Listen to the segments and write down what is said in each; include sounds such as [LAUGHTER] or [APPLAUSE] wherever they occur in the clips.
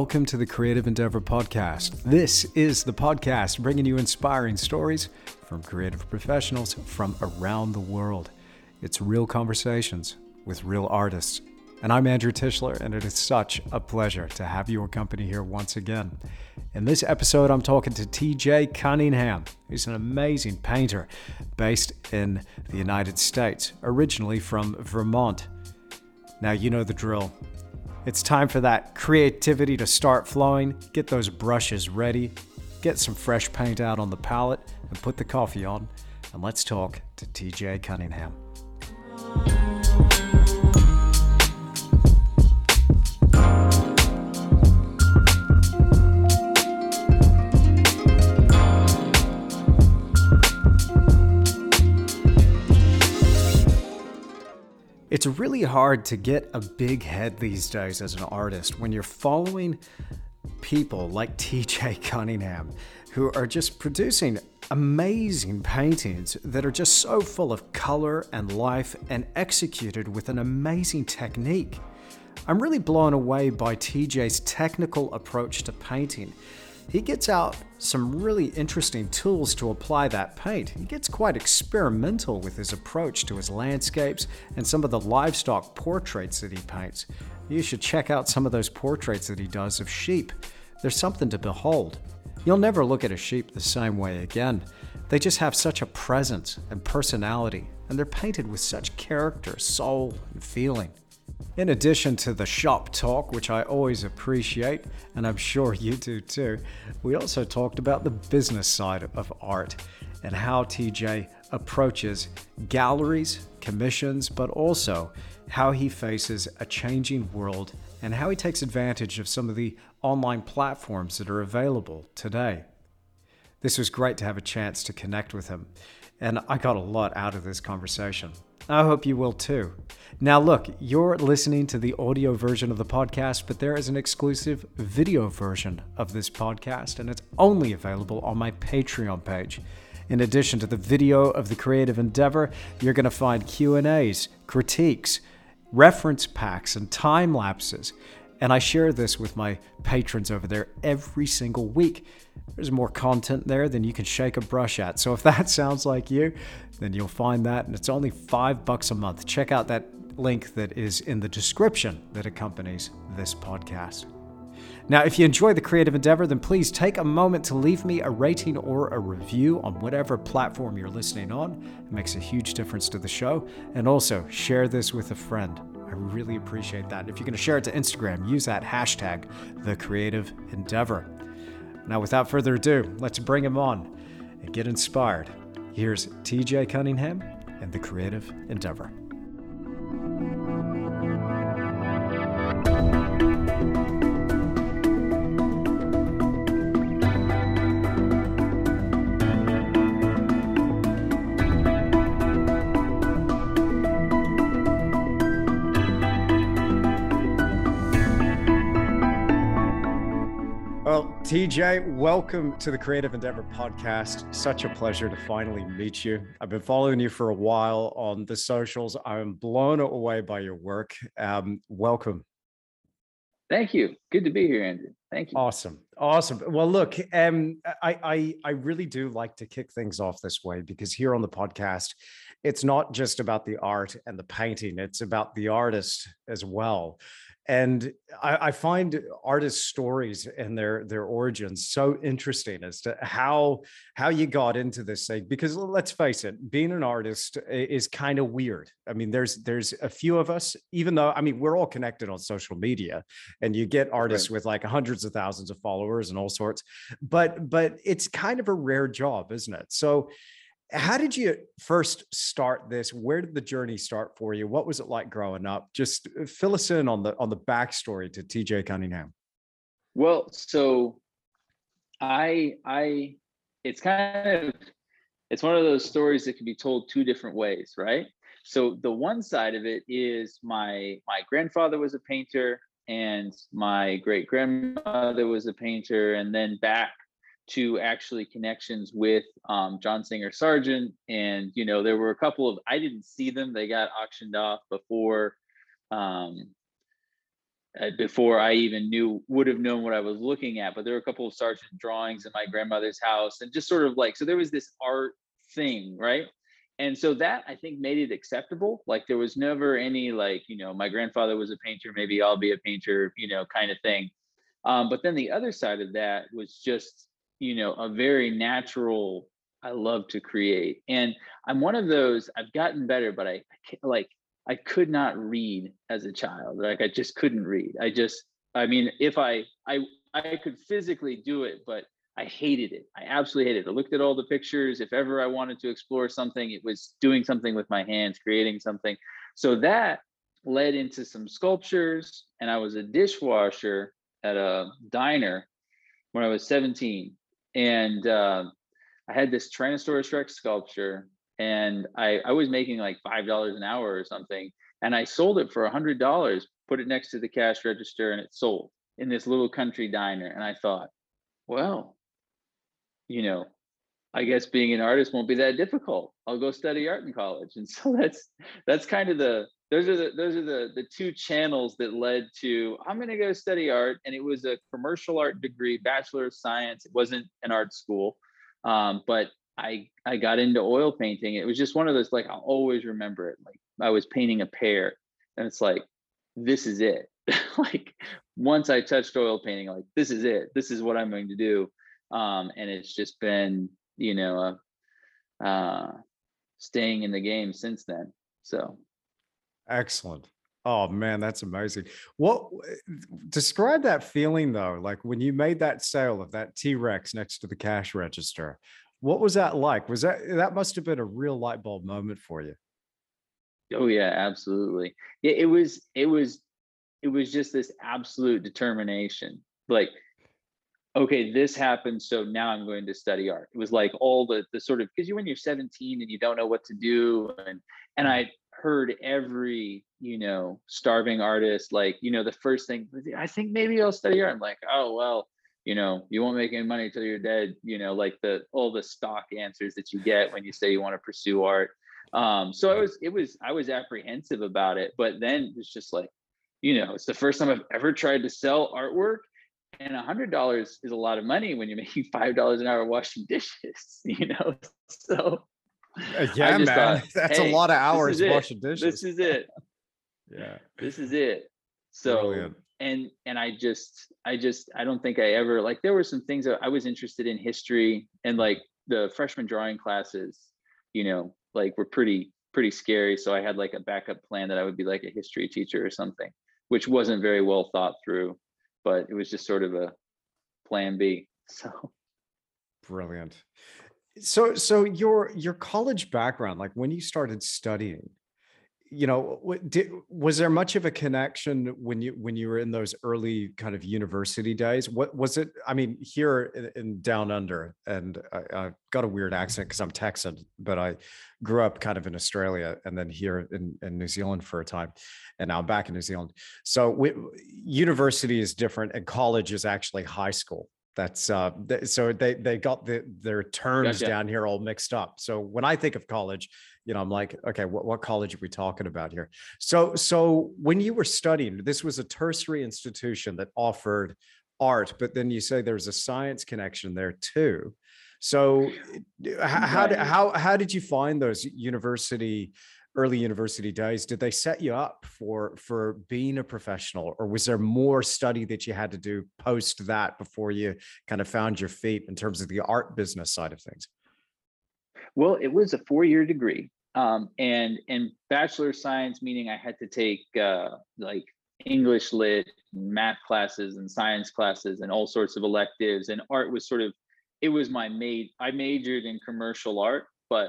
Welcome to the Creative Endeavor Podcast. This is the podcast bringing you inspiring stories from creative professionals from around the world. It's real conversations with real artists. And I'm Andrew Tischler, and it is such a pleasure to have your company here once again. In this episode, I'm talking to TJ Cunningham. He's an amazing painter based in the United States, originally from Vermont. Now, you know the drill. It's time for that creativity to start flowing. Get those brushes ready, get some fresh paint out on the palette, and put the coffee on. And let's talk to TJ Cunningham. It's really hard to get a big head these days as an artist when you're following people like [LAUGHS] TJ Cunningham who are just producing amazing paintings that are just so full of color and life and executed with an amazing technique. I'm really blown away by TJ's technical approach to painting he gets out some really interesting tools to apply that paint. He gets quite experimental with his approach to his landscapes and some of the livestock portraits that he paints. You should check out some of those portraits that he does of sheep. There's something to behold. You'll never look at a sheep the same way again. They just have such a presence and personality, and they're painted with such character, soul, and feeling. In addition to the shop talk, which I always appreciate, and I'm sure you do too, we also talked about the business side of art and how TJ approaches galleries, commissions, but also how he faces a changing world and how he takes advantage of some of the online platforms that are available today. This was great to have a chance to connect with him, and I got a lot out of this conversation. I hope you will too. Now, look, you're listening to the audio version of the podcast, but there is an exclusive video version of this podcast, and it's only available on my Patreon page. In addition to the video of the creative endeavor, you're going to find Q&As, critiques, reference packs, and time lapses. And I share this with my patrons over there every single week. There's more content there than you can shake a brush at. So if that [LAUGHS] sounds like you, then you'll find that. And it's only five bucks a month. Check out that link that is in the description that accompanies this podcast. Now, if you enjoy the creative endeavor, then please take a moment to leave me a rating or a review on whatever platform you're listening on. It makes a huge difference to the show. And also, share this with a friend. I really appreciate that. If you're going to share it to Instagram, use that hashtag, the creative endeavor. Now, without further ado, let's bring him on and get inspired. Here's TJ Cunningham and the creative endeavor. TJ, welcome to the Creative Endeavor podcast. Such a pleasure to finally meet you. I've been following you for a while on the socials. I'm blown away by your work. Um, welcome. Thank you. Good to be here, Andrew. Thank you. Awesome. Awesome. Well, look, um, I, I I really do like to kick things off this way because here on the podcast, it's not just about the art and the painting; it's about the artist as well and I, I, find artists' stories and their their origins so interesting as to how how you got into this thing. Because let's face it, being an artist is kind of weird. I mean, there's there's a few of us, even though I mean we're all connected on social media, and you get artists right. with like hundreds of thousands of followers and all sorts. But but it's kind of a rare job, isn't it? So how did you first start this? Where did the journey start for you? What was it like growing up? Just uh, fill us in on the on the backstory to tj cunningham. Well so i i it's kind of it's one of those stories that can be told two different ways right? So the one side of it is my my grandfather was a painter and my great grandmother was a painter and then back to actually connections with um, John Singer Sargent. And, you know, there were a couple of, I didn't see them, they got auctioned off before. Um, uh, before I even knew would have known what I was looking at. But there were a couple of Sargent drawings in my grandmother's house, and just sort of like so there was this art thing, right? And so that I think made it acceptable. Like there was never any like you know my grandfather was a painter, maybe I'll be a painter, you know, kind of thing. Um, but then the other side of that was just you know a very natural. I love to create, and I'm one of those. I've gotten better, but I, I like I could not read as a child. Like I just couldn't read. I just, I mean, if I, I, I could physically do it, but I hated it. I absolutely hated it. I looked at all the pictures. If ever I wanted to explore something, it was doing something with my hands, creating something. So that led into some sculptures, and I was a dishwasher at a diner when I was 17. And uh, I had this Tyrannosaurus Rex sculpture and I, I was making like five dollars an hour or something and i sold it for a hundred dollars put it next to the cash register and it sold in this little country diner and i thought well you know i guess being an artist won't be that difficult. I'll go study art in college. And so [LAUGHS] that's that's kind of the those are the those are the the two channels that led to i'm going to go study art and it was a commercial art degree bachelor of science it wasn't an art school um, but I I got into oil painting. It was just one of those like I'll always remember it. Like I was painting a pear, and it's like this is it. [LAUGHS] like once I touched oil painting, like this is it. This is what I'm going to do. Um, and it's just been you know uh, uh, staying in the game since then. So excellent. Oh man, that's amazing. What describe that feeling though? Like when you made that sale of that T Rex next to the cash register, what was that like? Was that that must have been a real light bulb moment for you? Oh yeah, absolutely. Yeah, it was it was it was just this absolute determination. Like, okay, this happened, so now I'm going to study art. It was like all the the sort of because you when you're 17 and you don't know what to do, and and mm. I heard every you know starving artist like you know the first thing I think maybe I'll study art. I'm like, oh well, you know you won't make any money until you're dead you know like the all the stock answers that you get when you say you want to pursue art um so i was it was i was apprehensive about it but then it's just like you know it's the first time i've ever tried to sell artwork and a hundred dollars is a lot of money when you're [LAUGHS] making five dollars an hour washing dishes [LAUGHS] you know so Uh, yeah man. thought, [LAUGHS] that's hey, a lot of hours washing dishes. This is it. [LAUGHS] Yeah. This is it. So Brilliant. and and i just i just i don't think i ever like there were some things that i was interested in history and like the freshman drawing classes you know like were pretty pretty scary. So i had like a backup plan that i would be like a history teacher or something which wasn't very well thought through but it was just sort of a plan b [LAUGHS] so. Brilliant so so your your college background like when you started studying you know did, was there much of a connection when you when you were in those early kind of university days? What was it i mean here in, in down under and I, I, got a weird accent because i'm texan but i grew up kind of in australia and then here in, in new zealand for a time and now i'm back in new zealand. So we, university is different and college is actually high school that's uh so they they got the their terms gotcha. down here all mixed up so when i think of college you know i'm like okay what, what college are we talking about here so so when you were studying this was a tertiary institution that offered art but then you say there's a science connection there too so how, right. how, how did you find those university early university days did they set you up for for being a professional or was there more study that you had to do post that before you kind of found your feet in terms of the art business side of things? Well it was a four-year degree um, and and bachelor of science meaning i had to take uh, like english lit math classes and science classes and all sorts of electives and art was sort of it was my made i majored in commercial art but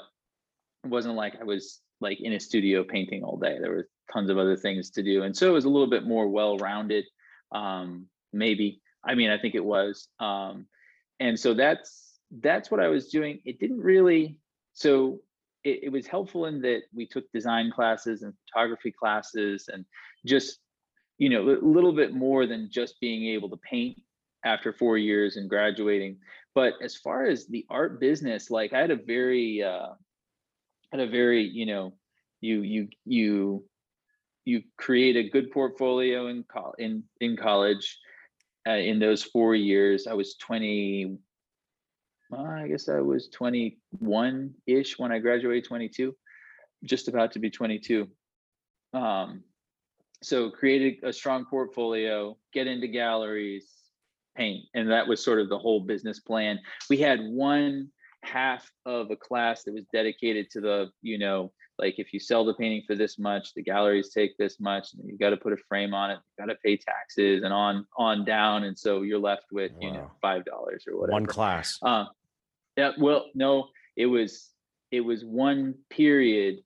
it wasn't like i was like in a studio painting all day. There were tons of other things to do, and so it was a little bit more well-rounded. Um, maybe I mean I think it was, um, and so that's that's what I was doing. It didn't really so it, it was helpful in that we took design classes and photography classes and just you know a little bit more than just being able to paint after four years and graduating but as far as the art business like i had a very uh, had a very you know you you you you create a good portfolio in in in college. Uh, in those four years, I was 20. well, I guess I was 21 ish when I graduated, 22, just about to be 22. Um, so created a strong portfolio, get into galleries, paint, and that was sort of the whole business plan. We had one half of a class that was dedicated to the, you know, like if you sell the painting for this much, the galleries take this much, and you got to put a frame on it, you got to pay taxes, and on on down, and so you're left with you know five dollars or whatever. One class. Uh, yeah, well, no, it was it was one period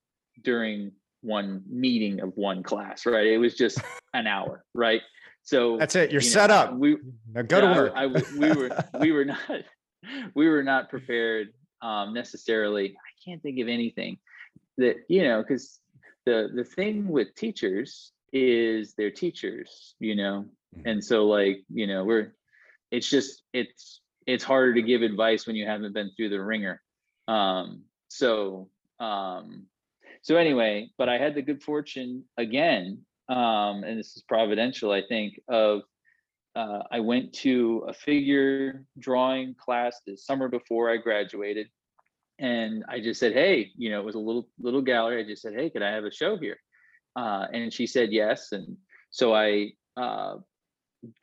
during one meeting of one class, right? It was just [LAUGHS] an hour, right? So That's it. You're you know, set up. We Now go to yeah, I- work. We were we were [LAUGHS] not [LAUGHS] we were not prepared um, necessarily. I can't think of anything that you know because the the thing with teachers is they're teachers, you know, Mhm. and so like you know we're it's just it's it's harder to give advice when you haven't been through the ringer. Um, so um, so anyway, but I had the good fortune again, um, and this is providential, I think, of uh, I went to a figure drawing class the summer before I graduated, and I just said, "Hey, you know, it was a little little gallery." I just said, "Hey, could I have a show here?" Uh, and she said yes, and so I uh,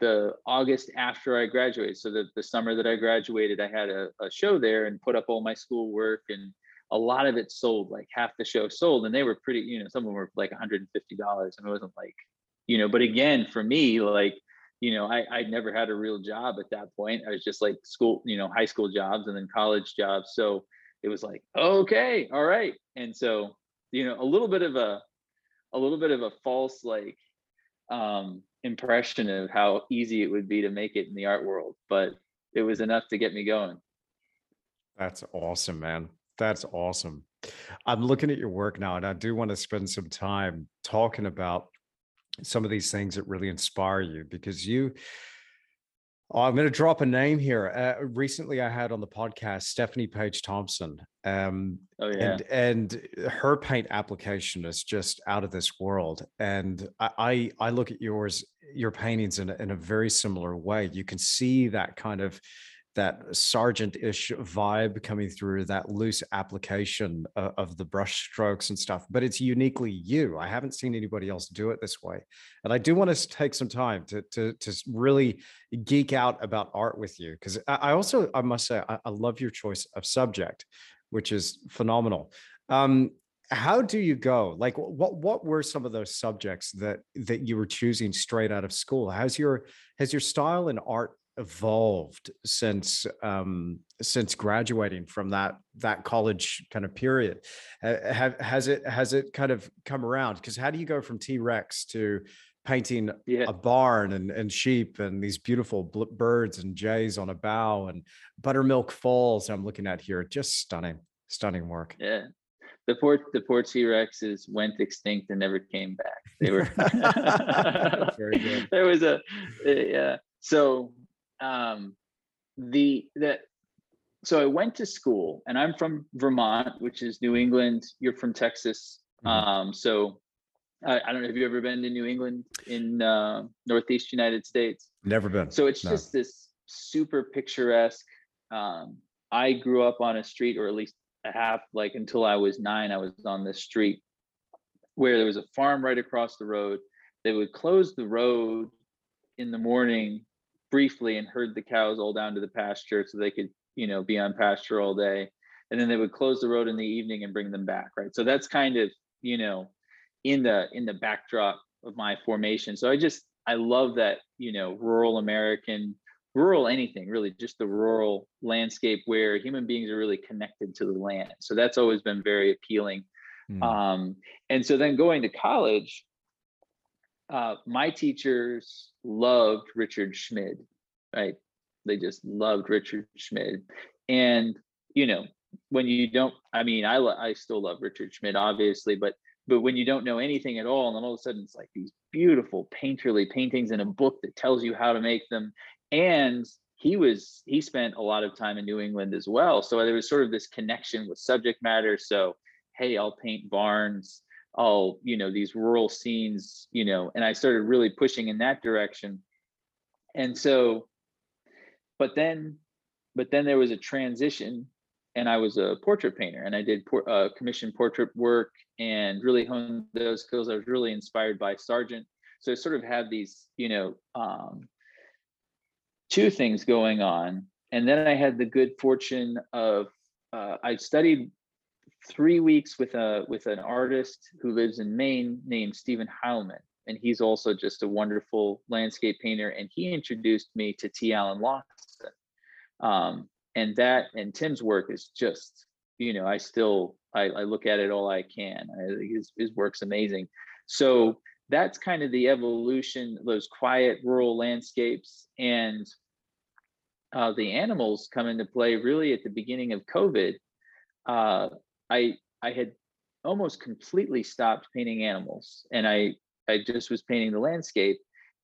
the August after I graduated, so the the summer that I graduated, I had a, a show there and put up all my schoolwork and a lot of it sold, like half the show sold, and they were pretty, you know, some of them were like $150, and it wasn't like, you know, but again, for me, like, you know, I I'd never had a real job at that point. I was just like school, you know, high school jobs and then college jobs. So it was like, okay, all right. And so, you know, a little bit of a a little bit of a false like um impression of how easy it would be to make it in the art world, but it was enough to get me going. That's awesome, man. That's awesome. I'm looking at your work now, and I do want to spend some time talking about some of these things that really inspire you because you. Oh, I'm going to drop a name here. Uh, recently, I had on the podcast Stephanie Page Thompson, um, Oh yeah. and and her paint application is just out of this world. And I I, I look at yours, your paintings in in a very similar way. You can see that kind of that Sargent-ish vibe coming through that loose application of, of the brush strokes and stuff but it's uniquely you. I haven't seen anybody else do it this way and i do want to take some time to to, to really geek out about art with you because I, also i must say I, I love your choice of subject which is phenomenal. Um how do you go? Like what what were some of those subjects that that you were choosing straight out of school? How's your has your style in art evolved since um since graduating from that that college kind of period have has it has it kind of come around because how do you go from t-rex to painting Yeah. a barn and, and sheep and these beautiful bl- birds and jays on a bough and buttermilk falls i'm looking at here just stunning stunning work Yeah. The poor the poor T-Rexes went extinct and never came back. They were [LAUGHS] Very good. [LAUGHS] there was a yeah. So um the that so I went to school and I'm from Vermont, which is New England. You're from Texas. Mhm. Um so I, I don't know, have you ever been to New England in uh, Northeast United States? never been So it's No. just this super picturesque. Um, I grew up on a street, or at least a half, like until I was nine, I was on this street where there was a farm right across the road. They would close the road in the morning briefly and herd the cows all down to the pasture so they could, you know, be on pasture all day. And then they would close the road in the evening and bring them back, right? So that's kind of, you know, in the in the backdrop of my formation. So I just I love that, you know, rural American, rural anything really, just the rural landscape where human beings are really connected to the land. So that's always been very appealing. Mm. Um, and so then going to college, uh, my teachers loved Richard Schmid, right? They just loved Richard Schmid. And, you know, when you don't, I mean, I, I still love Richard Schmid, obviously, but but when you don't know anything at all, and then all of a sudden it's like these beautiful painterly paintings in a book that tells you how to make them. And he was he spent a lot of time in New England as well. So there was sort of this connection with subject matter. So hey, I'll paint barns. All you know these rural scenes you know and i started really pushing in that direction. And so but then but then there was a transition and i was a portrait painter and i did por- uh, commission portrait work and really honed those skills. I was really inspired by sargent. So i sort of had these you know um, two things going on. And then i had the good fortune of uh, i studied three weeks with a with an artist who lives in Maine named Stephen Heilman, and he's also just a wonderful landscape painter. And he introduced me to T. Allen Lawson, um, and that and Tim's work is just you know I still I, I look at it all I can. I, his his work's amazing. So that's kind of the evolution those quiet rural landscapes and uh, the animals come into play really at the beginning of COVID. Uh, I I had almost completely stopped painting animals and I I just was painting the landscape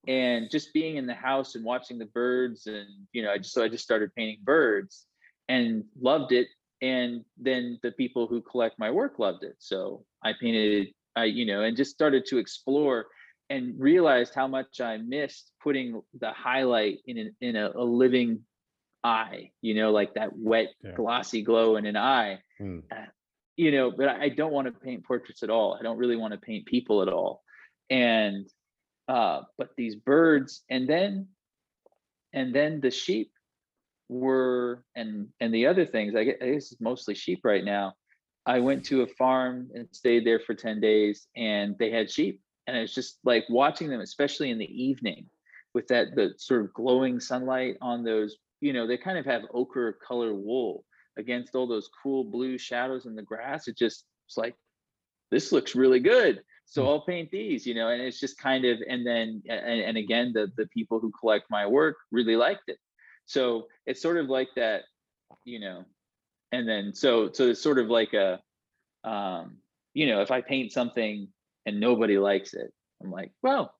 and just being in the house and watching the birds and you know I just so I just started painting birds and loved it and then the people who collect my work loved it. So I painted I you know and just started to explore and realized how much I missed putting the highlight in an, in a, a living eye you know like that wet yeah. glossy glow in an eye. Mm you know, but I don't want to paint portraits at all. I don't really want to paint people at all. And uh, but these birds, and then and then the sheep were and and the other things. I guess, I guess it's mostly sheep right now. I went to a farm and stayed there for 10 days and they had sheep. And it's just like watching them, especially in the evening with that the sort of glowing sunlight on those, you know, they kind of have ochre color wool against all those cool blue shadows in the grass. It just it's like this looks really good. So hmm. I'll paint these, you know, and it's just kind of and then and, and again the the people who collect my work really liked it. So it's sort of like that, you know, and then so so it's sort of like a um, you know, if I paint something and nobody likes it, I'm like, well,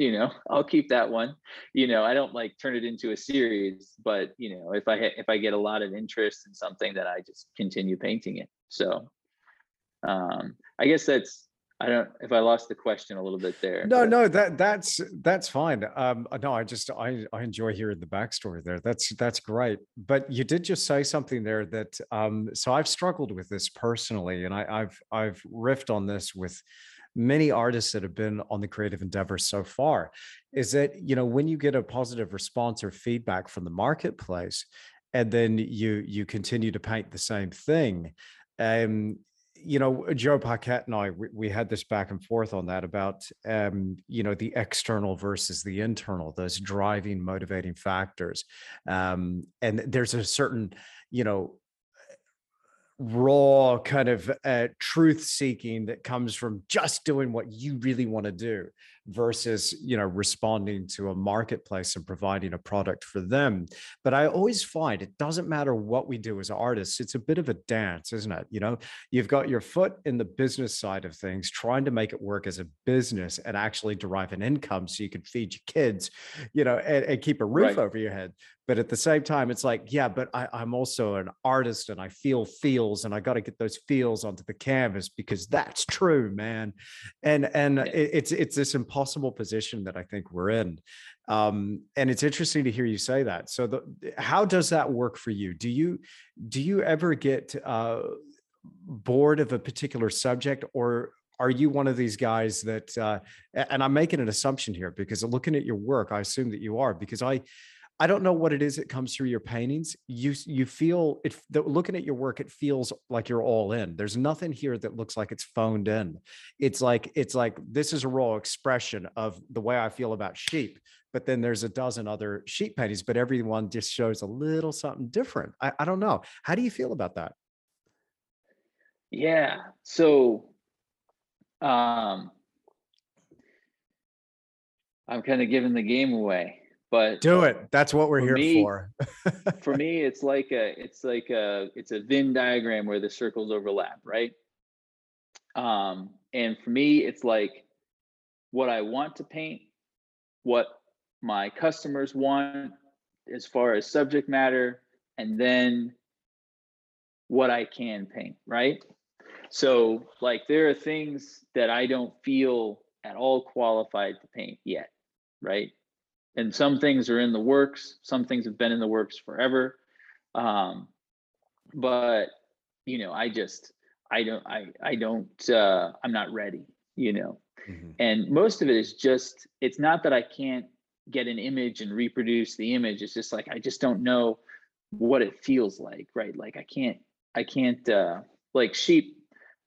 you know [LAUGHS] i'll keep that one you know i don't like turn it into a series but you know if i if i get a lot of interest in something that i just continue painting it so um i guess that's I don't if I lost the question a little bit there. No, but. no, that that's that's fine. Um, no, I just I I enjoy hearing the backstory there. That's that's great. But you did just say something there that um, so I've struggled with this personally, and I, I've I've riffed on this with many artists that have been on the creative endeavor so far is that you know when you get a positive response or feedback from the marketplace and then you you continue to paint the same thing um you know joe paquet and i we, we, had this back and forth on that about um you know the external versus the internal those driving motivating factors. Um and there's a certain you know raw kind of uh, truth seeking that comes from just doing what you really want to do versus you know responding to a marketplace and providing a product for them but i always find it doesn't matter what we do as artists it's a bit of a dance isn't it you know you've got your foot in the business side of things trying to make it work as a business and actually derive an income so you can feed your kids you know and, and keep a roof right. over your head but at the same time it's like yeah but I, i'm also an artist and i feel feels and i got to get those feels onto the canvas because that's true man and and yeah. it, it's it's this impossible position that i think we're in um, and it's interesting to hear you say that. So the, how does that work for you? Do you do you ever get uh, bored of a particular subject or are you one of these guys that uh, and i'm making an assumption here because looking at your work i assume that you are because i I don't know what it is that comes through your paintings. You you feel it. Looking at your work, it feels like you're all in. There's nothing here that looks like it's phoned in. It's like it's like this is a raw expression of the way I feel about sheep. But then there's a dozen other sheep paintings, but everyone just shows a little something different. I, I don't know. How do you feel about that? Yeah. So, um, I'm kind of giving the game away but do it. that's what we're for here me, for. [LAUGHS] for me it's like a it's like a it's a venn diagram where the circles overlap right? Um and for me it's like what i want to paint what my customers want as far as subject matter and then what i can paint right? So like there are things that I don't feel at all qualified to paint yet, right? And some things are in the works, some things have been in the works forever. Um, but you know, I just I don't I I don't uh I'm not ready, you know. Mm-hmm. And most of it is just it's not that I can't get an image and reproduce the image. It's just like I just don't know what it feels like, right? Like I can't I can't uh like sheep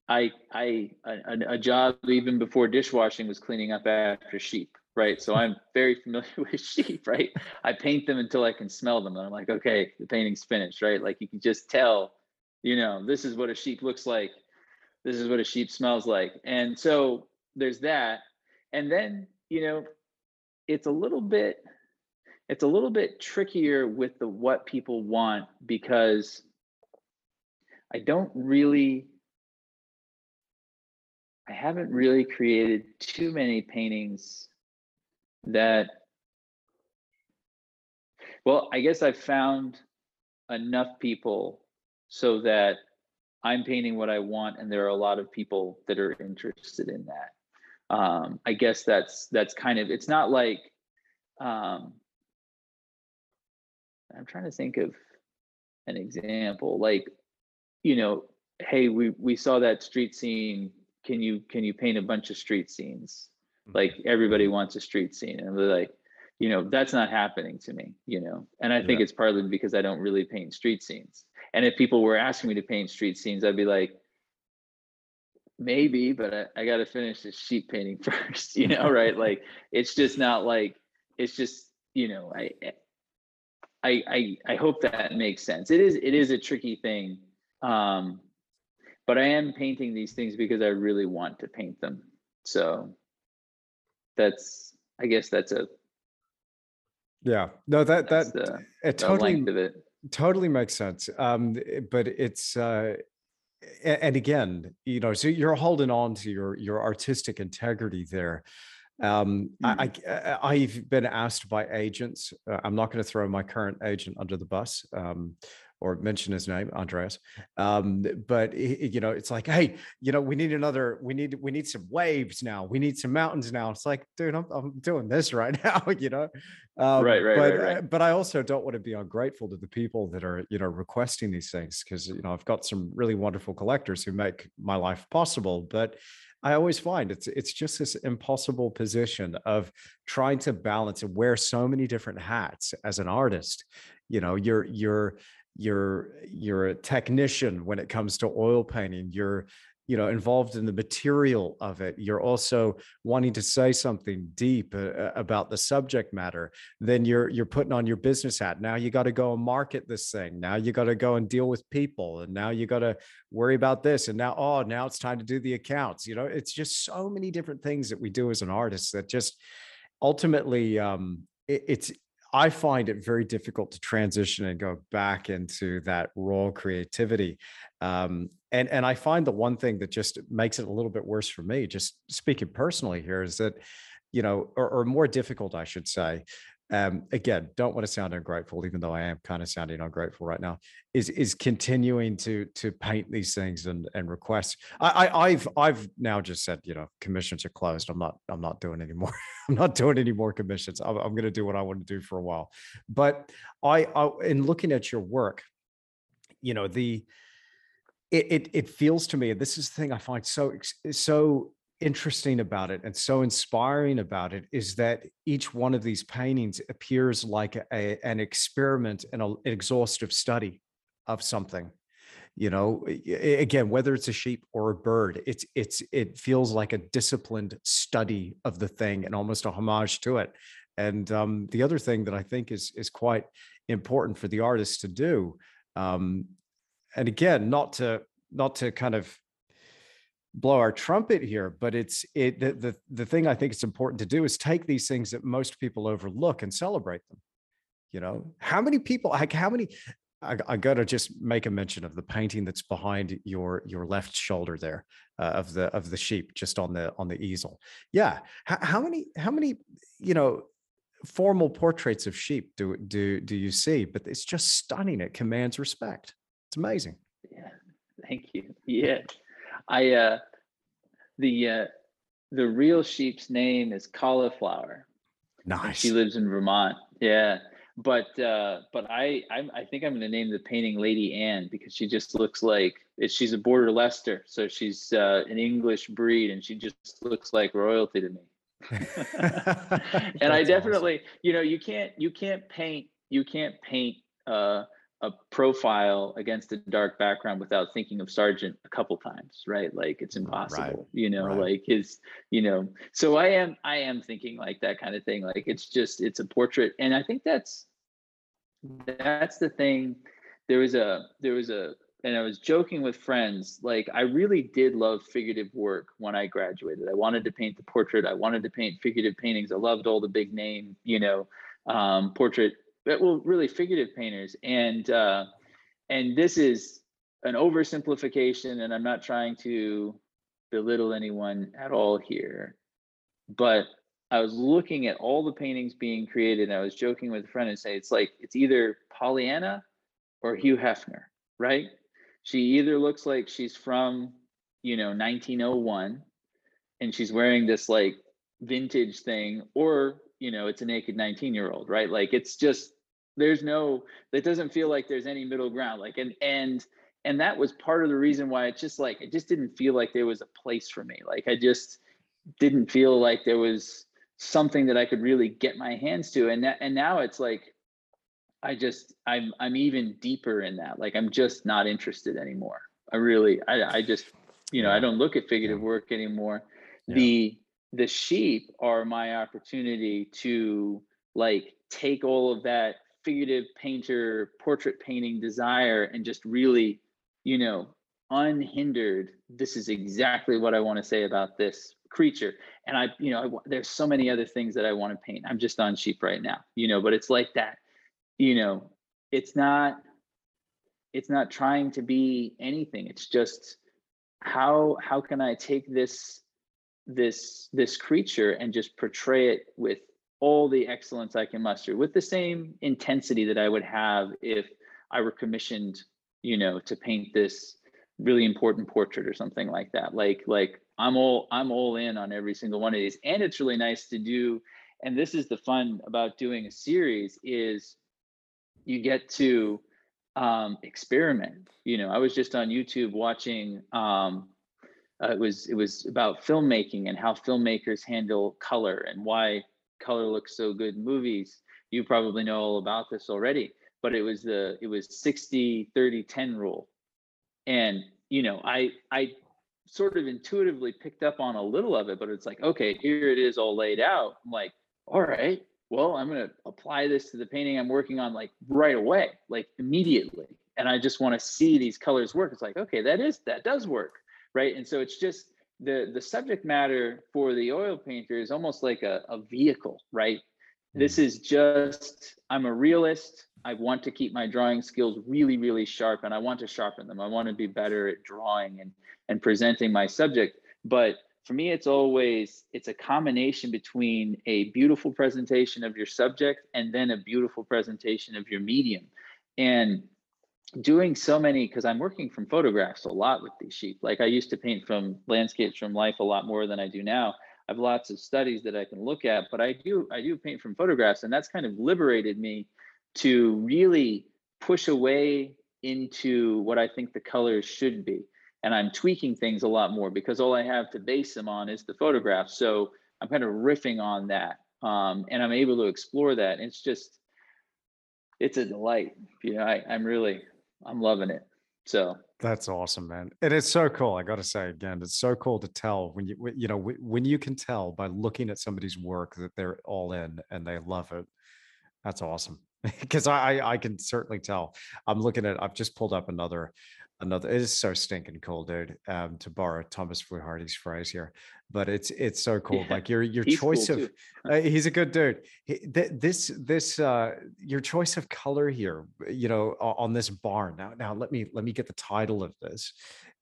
I I a, a, job even before dishwashing was cleaning up after sheep, right? So I'm very familiar [LAUGHS] with sheep, right? I paint them until I can smell them, and I'm like, okay, the painting's finished, right? Like you can just tell, you know, this is what a sheep looks like, this is what a sheep smells like, and so there's that, and then you know, it's a little bit, it's a little bit trickier with the what people want because I don't really I haven't really created too many paintings that well, I guess I've found enough people so that I'm painting what I want, and there are a lot of people that are interested in that. Um, I guess that's that's kind of it's not like um, I'm trying to think of an example, like you know, hey, we we saw that street scene can you can you paint a bunch of street scenes. Like everybody wants a street scene and they're like you know that's not happening to me you know? And i think yeah. it's partly because i don't really paint street scenes. And if people were asking me to paint street scenes i'd be like maybe but i, I got to finish this sheep painting [LAUGHS] first you know right? Like it's just not like it's just you know I, I i i hope that makes sense. It is it is a tricky thing um but I am painting these things because I really want to paint them. So that's I guess that's a yeah no that that the, it totally it. totally makes sense um but it's uh and again you know so you're holding on to your your artistic integrity there um, mm-hmm. I, I have been asked by agents. Uh, I'm not going to throw my current agent under the bus. Um, or mention his name, Andreas. Um, but you know, it's like, hey, you know, we need another, we need, we need some waves now. We need some mountains now. It's like, dude, I'm, I'm doing this right [LAUGHS] now, you know. Um, right, right, but, right, right. Uh, but I also don't want to be ungrateful to the people that are, you know, requesting these things because you know I've got some really wonderful collectors who make my life possible, but. I always find it's it's just this impossible position of trying to balance and wear so many different hats as an artist. You know, you're you're you're you're a technician when it comes to oil painting you're you know involved in the material of it you're also wanting to say something deep uh, about the subject matter then you're you're putting on your business hat. Now you got to go and market this thing. Now you got to go and deal with people and now you got to worry about this and now oh now it's time to do the accounts. You know it's just so many different things that we do as an artist that just ultimately um it, it's I find it very difficult to transition and go back into that raw creativity. Um, and and I find the one thing that just makes it a little bit worse for me, just speaking personally here, is that, you know, or, or more difficult, I should say, um, again, don't want to sound ungrateful, even though I am kind of sounding ungrateful right now. Is is continuing to to paint these things and and requests. I, I have I've now just said you know commissions are closed. I'm not I'm not doing anymore. [LAUGHS] I'm not doing any more commissions. I'm, I'm going to do what I want to do for a while. But I, I in looking at your work, you know the it, it, it feels to me this is the thing i find so so interesting about it and so inspiring about it is that each one of these paintings appears like a, an experiment and an exhaustive study of something you know again whether it's a sheep or a bird it's it's it feels like a disciplined study of the thing and almost a homage to it. And um, the other thing that i think is is quite important for the artist to do um, and again not to not to kind of blow our trumpet here but it's it the, the the thing i think it's important to do is take these things that most people overlook and celebrate them you know how many people like how many I, I got to just make a mention of the painting that's behind your your left shoulder there uh, of the of the sheep just on the on the easel. Yeah, how, how many how many you know formal portraits of sheep do do do you see? But it's just stunning. It commands respect. It's amazing. Yeah, thank you. Yeah, I uh the uh the real sheep's name is cauliflower. Nice. She lives in Vermont. Yeah. But uh but I I, I think I'm gonna name the painting Lady Anne because she just looks like she's a border Leicester. So she's uh an English breed and she just looks like royalty to me. [LAUGHS] and I definitely, awesome. you know, you can't you can't paint you can't paint uh a profile against a dark background without thinking of Sargent a couple times, right? Like it's impossible, right. you know, right. like his, you know. So I am I am thinking like that kind of thing. Like it's just it's a portrait. And I think that's that's the thing. There was a there was a and I was joking with friends, like I really did love figurative work when I graduated. I wanted to paint the portrait, I wanted to paint figurative paintings. I loved all the big name, you know, um, portrait but well, really figurative painters. And uh, and this is an oversimplification, and I'm not trying to belittle anyone at all here, but I was looking at all the paintings being created, and I was joking with a friend and say it's like it's either Pollyanna or Hugh Hefner, right? She either looks like she's from, you know, 1901 and she's wearing this like vintage thing, or you know it's a naked 19 year old right like it's just there's no it doesn't feel like there's any middle ground like and and and that was part of the reason why it just like it just didn't feel like there was a place for me like i just didn't feel like there was something that i could really get my hands to and that, and now it's like i just i'm i'm even deeper in that like i'm just not interested anymore. I really i i just you know i don't look at figurative work anymore. Yeah. the the sheep are my opportunity to like take all of that figurative painter portrait painting desire and just really you know unhindered this is exactly what i want to say about this creature. And i you know I, there's so many other things that i want to paint. I'm just on sheep right now you know but it's like that you know it's not it's not trying to be anything. It's just how how can i take this this this creature and just portray it with all the excellence I can muster with the same intensity that I would have if I were commissioned, you know, to paint this really important portrait or something like that. Like like I'm all I'm all in on every single one of these and it's really nice to do and this is the fun about doing a series is you get to um, experiment. You know, I was just on YouTube watching um, uh, it was it was about filmmaking and how filmmakers handle color and why color looks so good in movies. You probably know all about this already, but it was the it was 60 30 10 rule. And you know, I I sort of intuitively picked up on a little of it, but it's like, okay, here it is all laid out. I'm like, all right, well, I'm going to apply this to the painting I'm working on like right away, like immediately. And I just want to see these colors work. It's like, okay, that is, that does work. Right. And so it's just the, the subject matter for the oil painter is almost like a, a vehicle, right? Mm. This is just, I'm a realist. I want to keep my drawing skills really, really sharp and I want to sharpen them. I want to be better at drawing and, and presenting my subject. But for me, it's always, it's a combination between a beautiful presentation of your subject and then a beautiful presentation of your medium. And doing so many because I'm working from photographs a lot with these sheep. Like I used to paint from landscapes from life a lot more than I do now. I have lots of studies that I can look at, but I do I do paint from photographs, and that's kind of liberated me to really push away into what I think the colors should be. And I'm tweaking things a lot more because all I have to base them on is the photograph. So I'm kind of riffing on that. Um, and I'm able to explore that. It's just, it's a delight. You know, I, I'm really, I'm loving it. So that's awesome, man. And it's so cool. I got to say again, it's so cool to tell when you, you know, when you can tell by looking at somebody's work that they're all in and they love it. That's awesome. [LAUGHS] Because I, I can certainly tell. I'm looking at. I've just pulled up another another it is so stinking cool dude um to borrow thomas Fluharty's phrase here but it's it's so cool [LAUGHS] yeah, like your your choice cool of [LAUGHS] uh, he's a good dude. He, th- this this uh your choice of color here you know on this barn now now let me let me get the title of this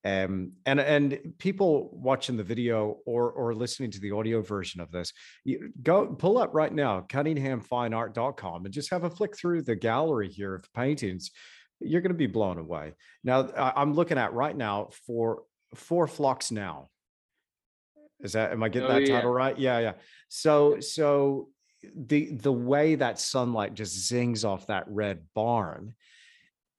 um and and people watching the video or or listening to the audio version of this you go pull up right now cunninghamfineart.com and just have a flick through the gallery here of paintings you're going to be blown away. Now, I'm looking at right now for Four Flocks Now. Is that am I getting Oh that yeah. title right? Yeah, yeah. So so the the way that sunlight just zings off that red barn,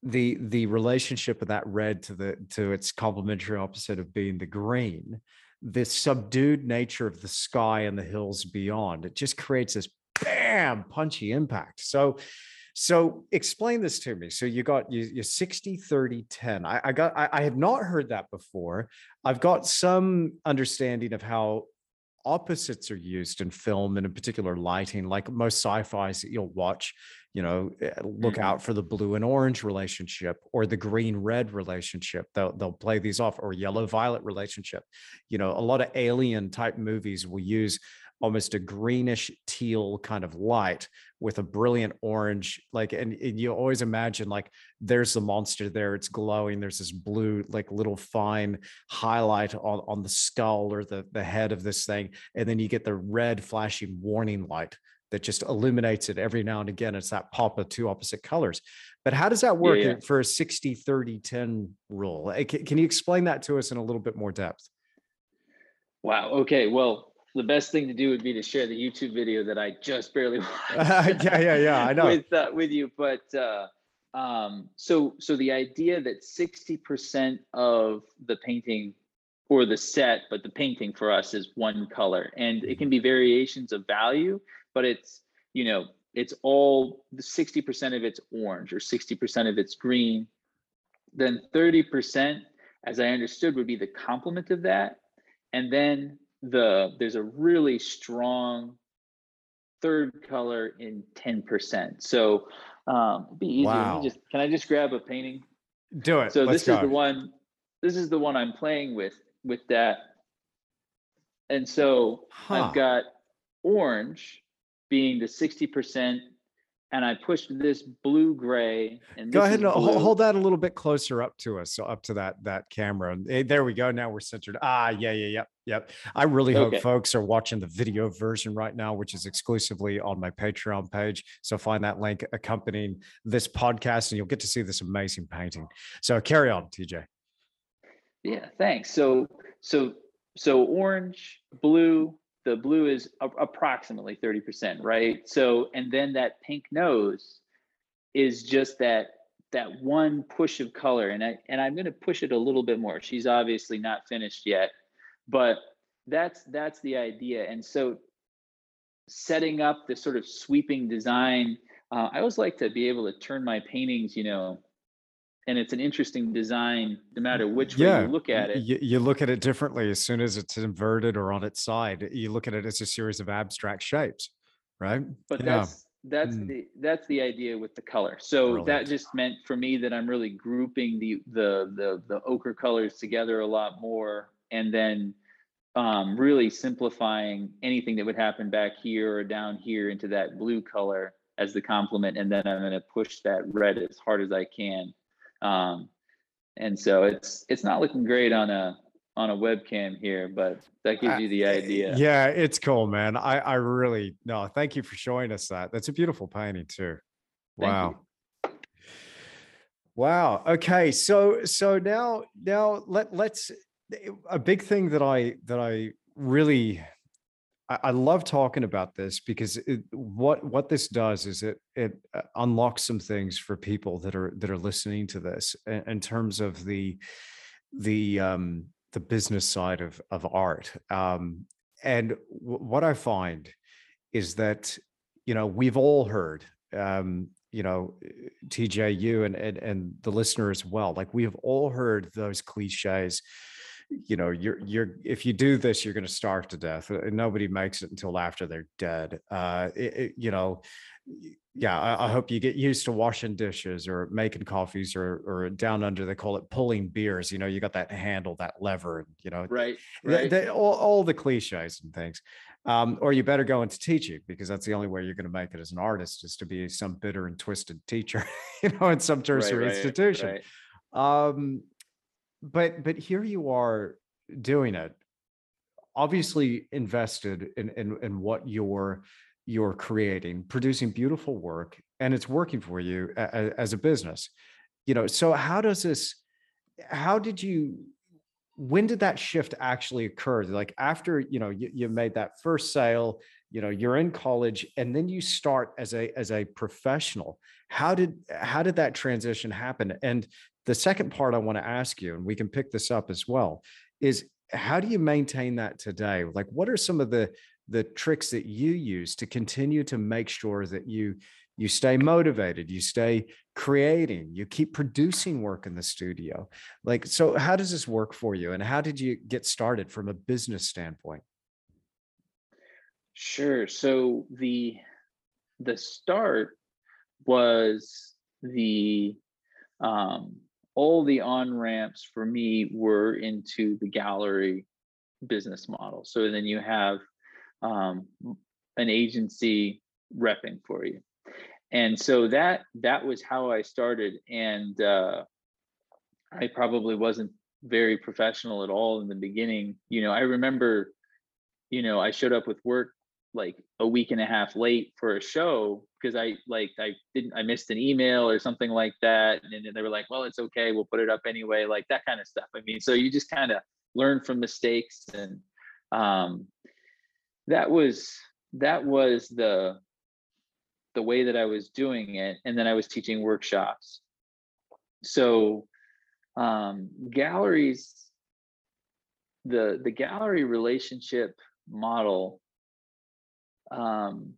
the the relationship of that red to the to its complementary opposite of being the green, the subdued nature of the sky and the hills beyond, it just creates this bam punchy impact. So so explain this to me. So you got you, you 60, 30, 10. I, I got I, I have not heard that before. I've got some understanding of how opposites are used in film and in particular lighting, like most sci-fis that you'll watch, you know, eh, look Mhm. out for the blue and orange relationship or the green red relationship. They'll they'll play these off or yellow violet relationship. You know, a lot of alien type movies will use almost a greenish teal kind of light with a brilliant orange like and, and you always imagine like there's the monster there it's glowing there's this blue like little fine highlight on, on the skull or the the head of this thing and then you get the red flashing warning light that just illuminates it every now and again it's that pop of two opposite colors but how does that work yeah. for a 60 30 10 rule can, can you explain that to us in a little bit more depth Wow. Okay. Well, the best thing to do would be to share the YouTube video that I just barely [LAUGHS] watched. [LAUGHS] yeah yeah yeah i [LAUGHS] know with uh, with you, but uh, um, so so the idea that sixty percent of the painting or the set, but the painting for us is one color, and it can be variations of value, but it's you know it's all the sixty percent of it's orange or sixty percent of it's green. Then thirty percent, as I understood, would be the complement of that, and then the there's a really strong third color in 10%. So um it'd be easy. Wow. just can I just grab a painting? do it So Let's this is the one this is the one I'm playing with with that. And so Huh. I've got orange being the 60% and I pushed this blue gray and Go ahead and hold, blue. hold that a little bit closer up to us, so up to that that camera. And, eh, there we go. Now we're centered. Ah, yeah, yeah, yep, yep. I really hope Okay. folks are watching the video version right now, which is exclusively on my Patreon page. So find that link accompanying this podcast, and you'll get to see this amazing painting. So carry on, TJ. Yeah, thanks. So so so orange, blue, the blue is a- approximately 30%, right? So and then that pink nose is just that that one push of color and I and I'm going to push it a little bit more. She's obviously not finished yet, but that's that's the idea. And so setting up this sort of sweeping design, uh, I always like to be able to turn my paintings, you know, and it's an interesting design no matter which way you look at it. You, you look at it differently as soon as it's inverted or on its side. You look at it as a series of abstract shapes, right? but Yeah. that's that's Mm. the that's the idea with the color so that just meant for me that i'm really grouping the the the, the ochre colors together a lot more and then um, really simplifying anything that would happen back here or down here into that blue color as the complement and then i'm going to push that red as hard as i can um, and so it's it's not looking great on a on a webcam here but that gives Uh, you the idea Yeah, it's cool, man. I I really no, thank you for showing us that. That's a beautiful painting too. Wow. Wow. Okay. So so now now let let's a big thing that I that I really I, love talking about this because it, what what this does is it it uh, unlocks some things for people that are that are listening to this in, in terms of the the um the business side of of art. Um and w- what i find is that you know we've all heard um you know tj you and and, and the listener as well like we have all heard those cliches you know you're you're if you do this you're going to starve to death Uh, nobody makes it until after they're dead uh it, it- you know yeah I, I hope you get used to washing dishes or making coffees or or down under they call it pulling beers you know you got that handle that lever you know right right all, all the cliches and things um, or you better go into teaching because that's the only way you're going to make it as an artist is to be some bitter and twisted teacher [LAUGHS] you know in some tertiary right, right, institution right. um but but here you are doing it. Obviously invested in in, in what you're you're creating producing beautiful work and it's working for you a- a- as a business. You know so how does this how did you when did that shift actually occur? Like after you know you, you made that first sale you know you're in college and then you start as a as a professional. How did how did that transition happen? And the second part i want to ask you and we can pick this up as well is how do you maintain that today? Like what are some of the the tricks that you use to continue to make sure that you you stay motivated you stay creating you keep producing work in the studio? Like so how does this work for you and how did you get started from a business standpoint? Sure so the the start was the um all the on ramps for me were into the gallery business model. So then you have um, an agency repping for you. And so that that was how i started. And uh, i probably wasn't very professional at all in the beginning. You know i remember you know i showed up with work like a week and a half late for a show because i like i didn't i missed an email or something like that and then they were like well it's okay we'll put it up anyway like that kind of stuff i mean so you just kind of learn from mistakes and um that was that was the the way that I was doing it, and then I was teaching workshops. So um, galleries, the the gallery relationship model, um,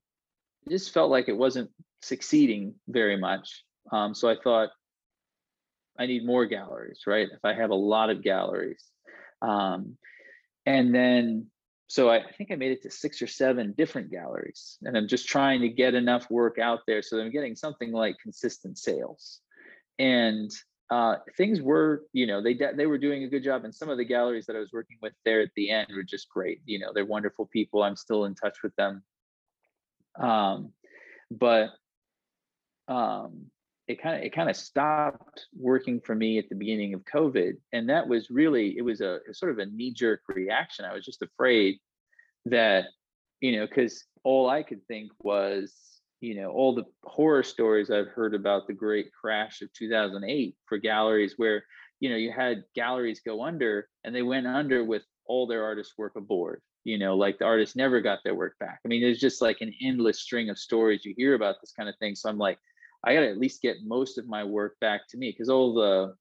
just felt like it wasn't succeeding very much. Um, so I thought I need more galleries, right? If I have a lot of galleries, um, and then so I, I, think I made it to six or seven different galleries, and I'm just trying to get enough work out there so I'm getting something like consistent sales. And uh, things were, you know, they they were doing a good job, and some of the galleries that I was working with there at the end were just great. You know, they're wonderful people. I'm still in touch with them. Um, but um, it kind of it kind of stopped working for me at the beginning of COVID, and that was really it was a, sort of a knee jerk reaction. I was just afraid that you know because all I could think was you know all the horror stories I've heard about the great crash of 2008 for galleries where you know you had galleries go under and they went under with all their artists work aboard you know like the artists never got their work back i mean there's just like an endless string of stories you hear about this kind of thing so i'm like I got to at least get most of my work back to me because all the,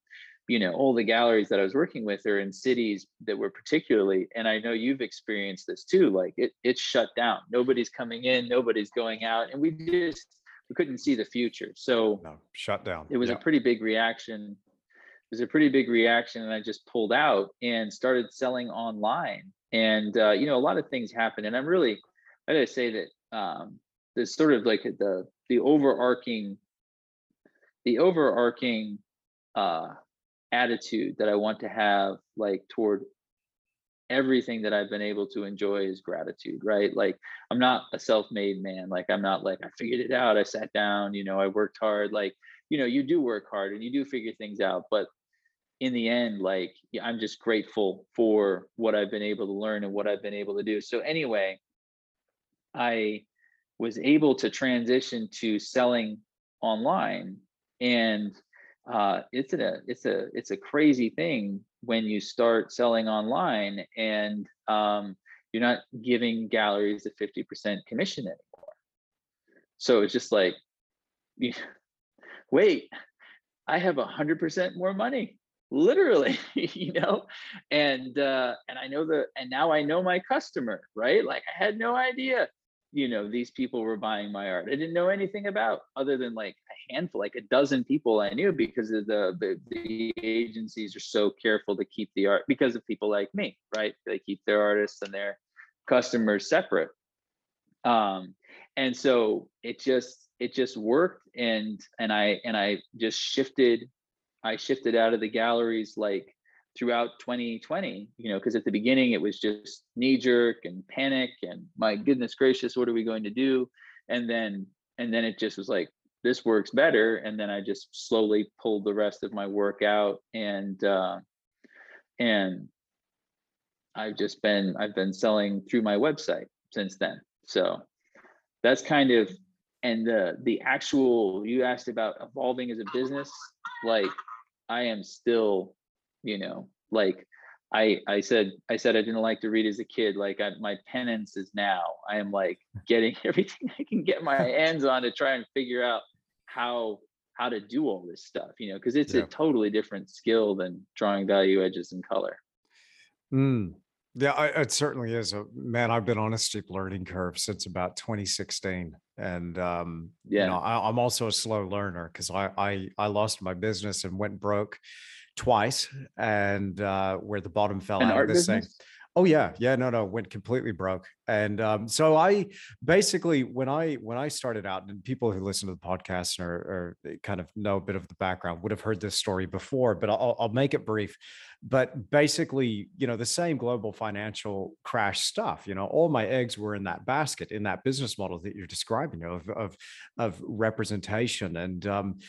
you know, all the galleries that I was working with are in cities that were particularly, and I know you've experienced this too. Like it, it's shut down. Nobody's coming in. Nobody's going out, and we just we couldn't see the future. So no, shut down. It was yeah. a pretty big reaction. It was a pretty big reaction, and I just pulled out and started selling online. And uh, you know, a lot of things happen and I'm really, I gotta say that um, there's sort of like the the overarching the overarching uh, attitude that I want to have, like toward everything that I've been able to enjoy is gratitude, right? Like I'm not a self-made man. Like I'm not like I figured it out. I sat down, you know, I worked hard. Like, you know, you do work hard and you do figure things out, but in the end, like I'm just grateful for what I've been able to learn and what I've been able to do. So anyway, I was able to transition to selling online and uh, it's a it's a it's a crazy thing when you start selling online and um, you're not giving galleries a 50% commission anymore so it's just like [LAUGHS] wait i have 100% more money literally [LAUGHS] you know and uh and i know the and now i know my customer right? Like i had no idea you know these people were buying my art. I didn't know anything about other than like a handful like a dozen people i knew because of the, the the agencies are so careful to keep the art because of people like me right? They keep their artists and their customers separate. Um and so it just it just worked and and i and i just shifted i shifted out of the galleries like throughout 2020 you know because at the beginning it was just knee jerk and panic and my goodness gracious what are we going to do? And then and then it just was like this works better. And then i just slowly pulled the rest of my work out and uh and i've just been i've been selling through my website since then. So that's kind of and the the actual you asked about evolving as a business like i am still you know like I I said I said I didn't like to read as a kid. Like I, my penance is now. I am like [LAUGHS] getting [LAUGHS] everything I can get my hands on to try and figure out how how to do all this stuff. You know, because it's yeah. a totally different skill than drawing value edges and color. Mm. Yeah, I, it certainly is. A, man, I've been on a steep learning curve since about 2016, and um, yeah, you know, I, am also a slow learner because I, I I lost my business and went broke twice, and uh, where the bottom fell An out of this business? thing. Oh yeah, yeah, no, no, went completely broke. And um, so I basically when I when I started out, and people who listen to the podcast or, or kind of know a bit of the background would have heard this story before, but I'll, I'll make it brief. But basically, you know, the same global financial crash stuff. You know, all my eggs were in that basket in that business model that you're describing you know, of of of representation and. Um,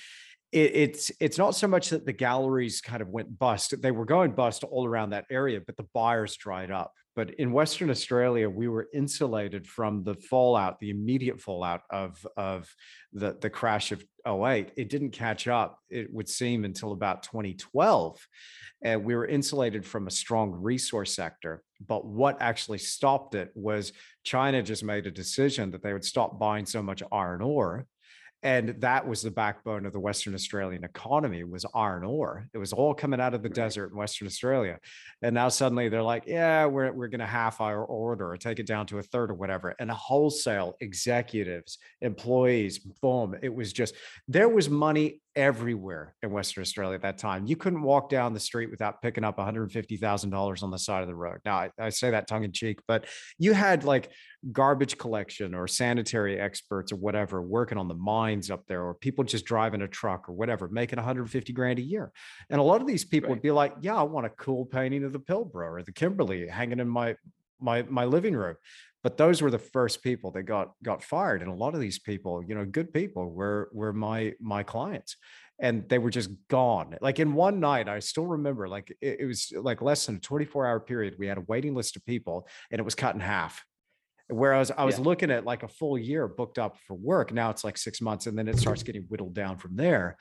it, it's it's not so much that the galleries kind of went bust; they were going bust all around that area, but the buyers dried up. But in Western Australia, we were insulated from the fallout, the immediate fallout of of the the crash of 08. It didn't catch up, it would seem, until about 2012, and we were insulated from a strong resource sector. But what actually stopped it was China just made a decision that they would stop buying so much iron ore and that was the backbone of the western australian economy was iron ore. It was all coming out of the desert in western australia. And now suddenly they're like yeah we're, we're going to half our order or take it down to a third or whatever. And wholesale executives employees boom it was just there was money everywhere in Western Australia at that time. You couldn't walk down the street without picking up $150,000 on the side of the road. Now, I, I, say that tongue in cheek, but you had like garbage collection or sanitary experts or whatever working on the mines up there, or people just driving a truck or whatever, making 150 grand a year. And a lot of these people right. would be like, yeah, I want a cool painting of the Pilbara or the Kimberley hanging in my my my living room but those were the first people that got got fired and a lot of these people you know good people were were my my clients and they were just gone. Like in one night i still remember like it, it was like less than a 24 hour period we had a waiting list of people and it was cut in half. Whereas i was yeah. looking at like a full year booked up for work now it's like six months and then it starts getting whittled down from there.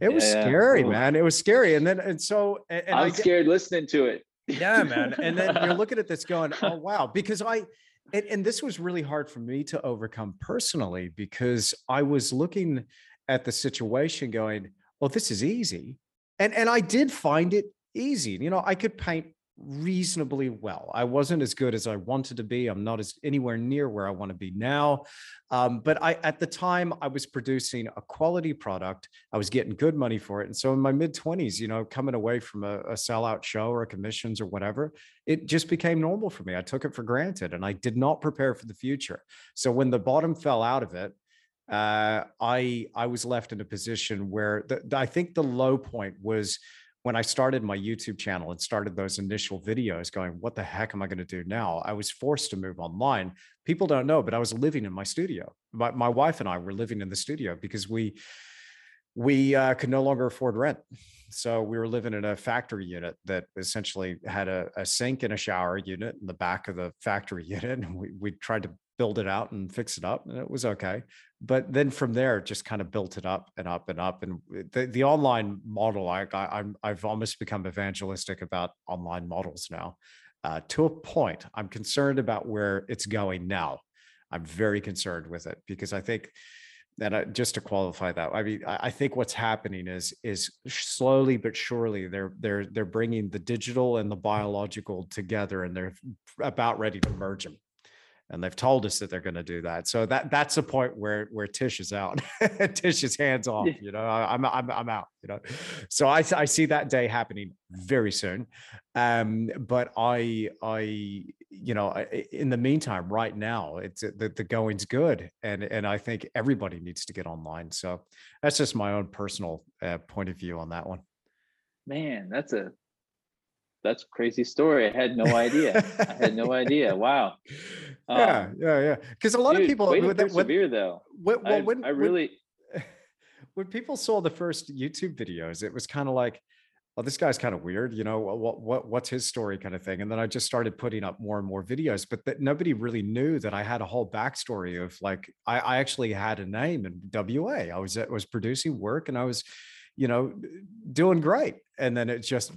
It was yeah, scary man it was scary and then and so and, and i'm I, scared listening to it. Yeah man and then you're [LAUGHS] looking at this going oh wow because i and, and this was really hard for me to overcome personally because I was looking at the situation going, well, this is easy. And and I did find it easy. You know, I could paint reasonably well. I wasn't as good as I wanted to be. I'm not as anywhere near where I want to be now. Um, but I, at the time, I was producing a quality product. I was getting good money for it. And so in my mid 20s, you know, coming away from a, a sellout show or commissions or whatever, it just became normal for me. I took it for granted and I did not prepare for the future. So when the bottom fell out of it, uh, I I was left in a position where the, I think the low point was when I started my YouTube channel and started those initial videos going, what the heck am I going to do now? I was forced to move online. People don't know, but I was living in my studio. My, my wife and I were living in the studio because we we uh, could no longer afford rent. So we were living in a factory unit that essentially had a, a sink and a shower unit in the back of the factory [LAUGHS] unit. And we, we tried to build it out and fix it up and it was okay but then from there just kind of built it up and up and up and the, the online model I, I i'm i've almost become evangelistic about online models now uh, to a point. I'm concerned about where it's going now. I'm very concerned with it because i think that uh, just to qualify that i mean I, I think what's happening is is slowly but surely they're they're they're bringing the digital and the biological together and they're about ready to merge them and they've told us that they're going to do that. So that that's the point where where Tish is out. [LAUGHS] Tish is hands off. You know, I'm I'm I'm out. You know, so I I see that day happening very soon. Um, but I I you know in the meantime, right now, it's the the going's good, and and I think everybody needs to get online. So that's just my own personal uh, point of view on that one. Man, that's a that's crazy story. I had no idea. I had no [LAUGHS] idea. Wow. Um, yeah, yeah, yeah. Because a lot dude, of people way to persevere when, though. Well, when, I really when, [LAUGHS] when people saw the first YouTube videos, it was kind of like, "Oh, this guy's kind of weird." You know, what what what's his story, kind of thing. And then I just started putting up more and more videos, but that nobody really knew that I had a whole backstory of like I, I actually had a name in WA. I was I was producing work and I was, you know, doing great, and then it just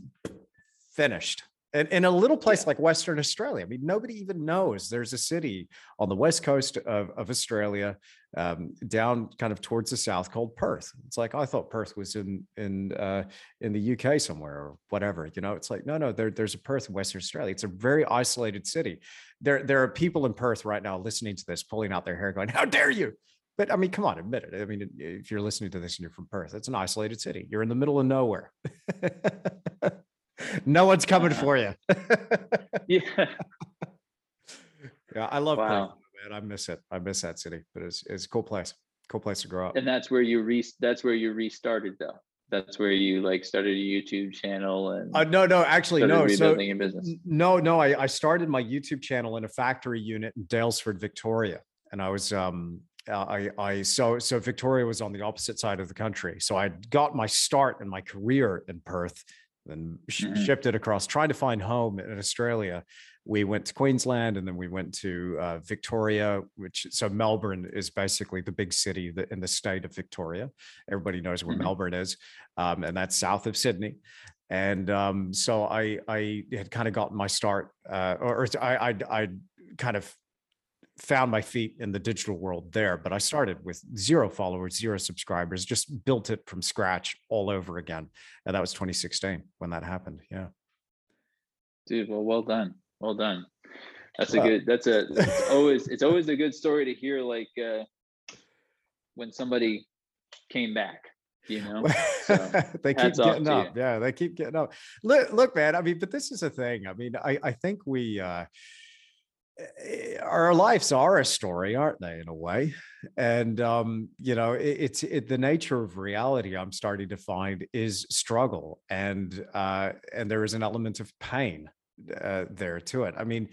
finished And in a little place like Western Australia, I mean, nobody even knows there's a city on the west coast of, of Australia, um, down kind of towards the south, called Perth. It's like I thought Perth was in in uh, in the UK somewhere or whatever. You know, it's like no, no, there, there's a Perth in Western Australia. It's a very isolated city. There there are people in Perth right now listening to this, pulling out their hair, going, "How dare you!" But I mean, come on, admit it. I mean, if you're listening to this and you're from Perth, it's an isolated city. You're in the middle of nowhere. [LAUGHS] [LAUGHS] no one's coming for you. [LAUGHS] yeah. [LAUGHS] Yeah, I love wow. Perth, man. I miss it. I miss that city, but it's it's a cool place. Cool place to grow up. And that's where you re that's where you restarted though. That's where you like started a YouTube channel and uh, no, no, actually no. So no, no, I, I started my YouTube channel in a factory unit in Daylesford, Victoria. And I was um I, I so so Victoria was on the opposite side of the country. So I got my start in my career in Perth then sh- mm-hmm. shipped it across, trying to find home in Australia. We went to Queensland and then we went to uh, Victoria, which so Melbourne is basically the big city in the state of Victoria. Everybody knows where mm-hmm. Melbourne is, um, and that's south of Sydney. And um, so I I had kind of gotten my start, uh, or, or I I I kind of found my feet in the digital world there, but I started with zero followers, zero subscribers, just built it from scratch all over again. And that was 2016 when that happened. Yeah. Dude, well, well done. Well done. That's a good, that's a, [LAUGHS] it's always, it's always a good story to hear like uh, when somebody came back, you [LAUGHS] know, so, they keep getting up. Yeah. They keep getting up. Look, look, man, I mean, but this is a thing. I mean, I, I think we, uh, our lives are a story, aren't they, in a way? And um, you know, it, it's it, the nature of reality. I'm starting to find is struggle, and uh, and there is an element of pain uh, there to it. I mean,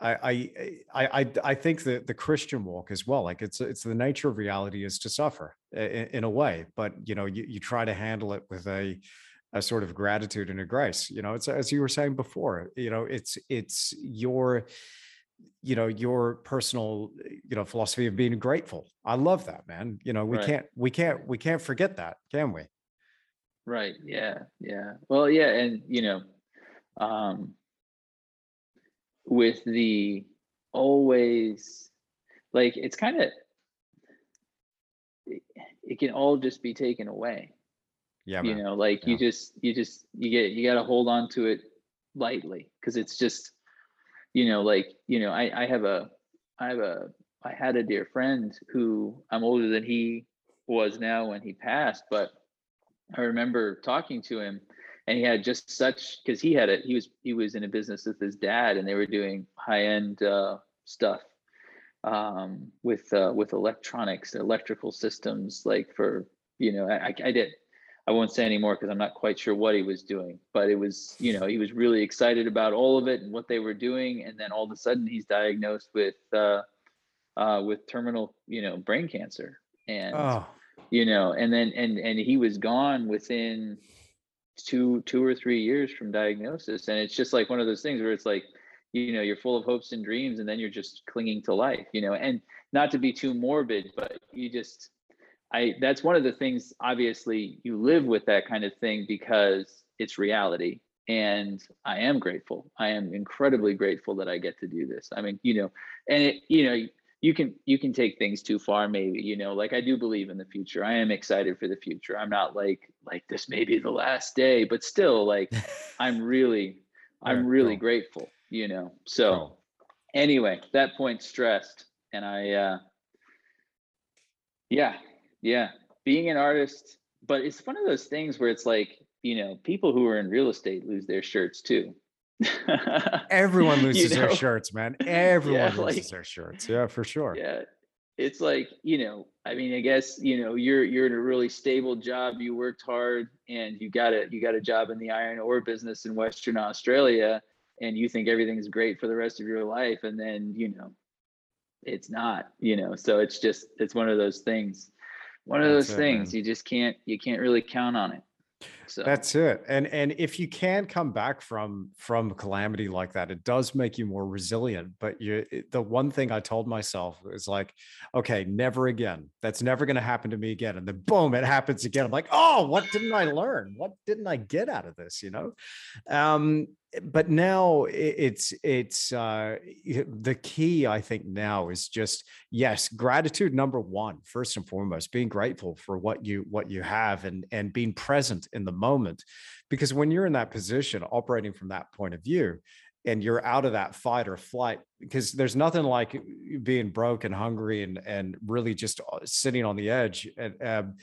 I I I I think that the Christian walk as well, like it's it's the nature of reality is to suffer in, in a way, but you know, you you try to handle it with a a sort of gratitude and a grace. You know, it's as you were saying before. You know, it's it's your you know your personal you know philosophy of being grateful. I love that man. You know we right. can't we can't we can't forget that can we? Right yeah yeah. Well yeah and you know um with the always like it's kind of it, it can all just be taken away. Yeah you know like yeah. you just you just you get you got to hold on to it lightly because it's just you know, like, you know, I, I have a, I have a, I had a dear friend who I'm older than he was now when he passed, but I remember talking to him and he had just such, cause he had it, he was, he was in a business with his dad and they were doing high end uh, stuff um, with, uh, with electronics, electrical systems, like for, you know, I, I did, I won't say anymore because I'm not quite sure what he was doing, but it was, you know, he was really excited about all of it and what they were doing. And then all of a sudden he's diagnosed with, uh, uh, with terminal, you know, brain cancer. And, oh. you know, and then, and, and he was gone within two, two or three years from diagnosis. And it's just like one of those things where it's like, you know, you're full of hopes and dreams and then you're just clinging to life, you know, and not to be too morbid, but you just, I that's one of the things obviously you live with that kind of thing because it's reality and I am grateful. I am incredibly grateful that I get to do this. I mean, you know, and it, you know, you can you can take things too far maybe, you know, like I do believe in the future. I am excited for the future. I'm not like like this may be the last day, but still like [LAUGHS] I'm really I'm really grateful, you know. So anyway, that point stressed and I uh yeah, yeah, being an artist, but it's one of those things where it's like, you know, people who are in real estate lose their shirts too. [LAUGHS] Everyone loses you know? their shirts, man. [LAUGHS] Everyone yeah, loses like, their shirts. Yeah, for sure. Yeah. It's like, you know, I mean, I guess, you know, you're you're in a really stable job, you worked hard and you got it, you got a job in the iron ore business in Western Australia and you think everything's great for the rest of your life and then, you know, it's not, you know. So it's just it's one of those things one of those things you just can't you can't really count on it So That's it. And and if you can come back from from calamity like that, it does make you more resilient. But you the one thing I told myself is like, okay, never again. That's never going to happen to me again. And then boom, it happens again. I'm like, oh, what didn't I learn? What didn't I get out of this? You know? Um, but now it's it's uh the key i think now is just yes gratitude number one first and foremost being grateful for what you what you have and and being present in the moment because when you're in that position operating from that point of view and you're out of that fight or flight because there's nothing like being broke and hungry and and really just uh, sitting on the edge and um,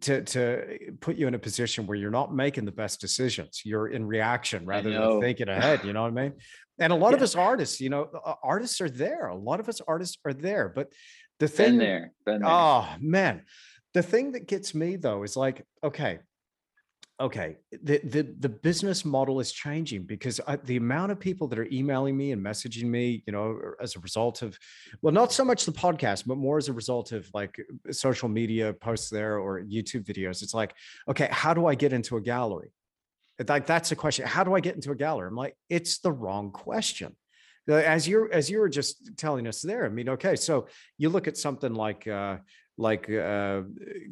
to to put you in a position where you're not making the best decisions. You're in reaction rather than thinking ahead. [LAUGHS] You know what I mean? And a lot of us artists, you know, uh, artists are there. A lot of us artists are there. But the been thing, there, been there. oh man, the thing that gets me though is like, okay, okay, the the the business model is changing because I, the amount of people that are emailing me and messaging me, you know, as a result of, well, not so much the podcast, but more as a result of like social media posts there or YouTube videos. It's like, okay, how do I get into a gallery? Like that's a question. How do I get into a gallery? I'm like, it's the wrong question. Uh, As you're as you were just telling us there, I mean, okay, so you look at something like uh, like uh,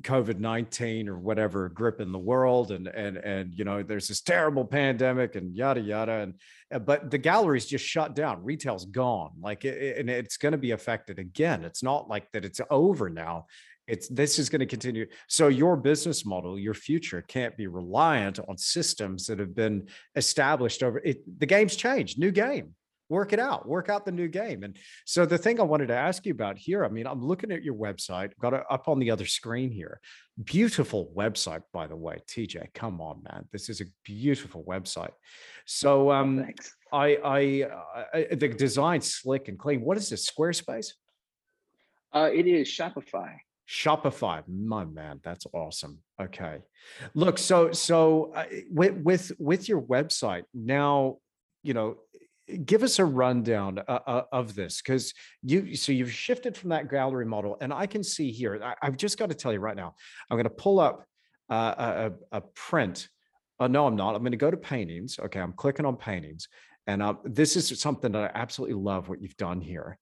COVID nineteen or whatever grip in the world, and and and you know, there's this terrible pandemic and yada yada, and uh, but the gallery's just shut down. Retail's gone, like, it- and it's going to be affected again. It's not like that. It's over now it's this is going to continue so your business model your future can't be reliant on systems that have been established over it the game's changed new game work it out work out the new game. And so the thing i wanted to ask you about here i mean i'm looking at your website got it up on the other screen here. Beautiful website by the way tj come on man. This is a beautiful website. So um Thanks. i i, I the design slick and clean. What is this squarespace? Uh, it is Shopify. Shopify, my man, that's awesome. Okay, look, so so uh, with with with your website now, you know, give us a rundown uh, uh, of this because you so you've shifted from that gallery model, and I can see here. I, I've just got to tell you right now, I'm going to pull up uh, a, a print. Uh, no, I'm not. I'm going to go to paintings. Okay, I'm clicking on paintings, and uh, this is something that I absolutely love. What you've done here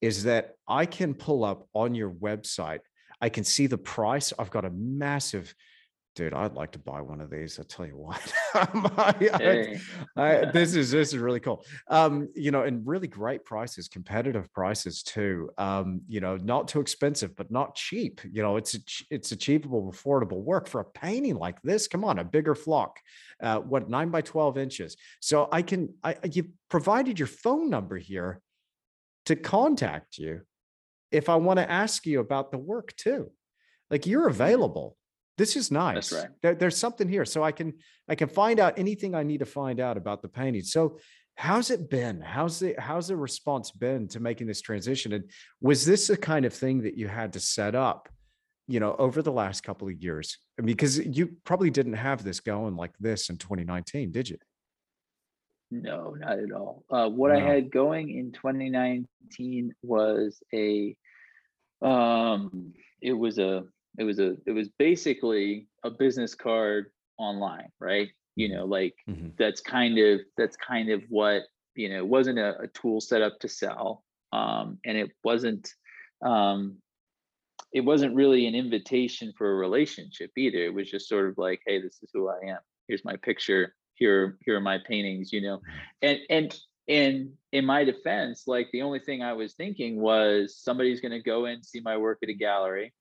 is that I can pull up on your website I can see the price. I've got a massive, dude. I'd like to buy one of these. I tell you what, [LAUGHS] I- I- [LAUGHS] I- this is this is really cool. Um, you know, and really great prices, competitive prices too. Um, you know, not too expensive, but not cheap. You know, it's it's achievable, affordable work for a painting like this. Come on, a bigger flock, uh, what nine by twelve inches. So I can, I you provided your phone number here to contact you if I want to ask you about the work too. Like you're available. This is nice. right. There- there's something here. So I can I can find out anything I need to find out about the painting. So how's it been? How's the how's the response been to making this transition? And was this the kind of thing that you had to set up, you know, over the last couple of years? I mean, because you probably didn't have this going like this in 2019, did you? No, not at all. Uh, what I had going in 2019 was a, um, it was a, it was a, it was basically a business card online, right? You Mhm. know, like Mhm. that's kind of, that's kind of what, you know, it wasn't a, a tool set up to sell. Um, and it wasn't, um, it wasn't really an invitation for a relationship either. It was just sort of like, hey, this is who I am. Here's my picture. Here, here are my paintings. You know, and and and in my defense, like the only thing I was thinking was somebody's going to go in see my work at a gallery,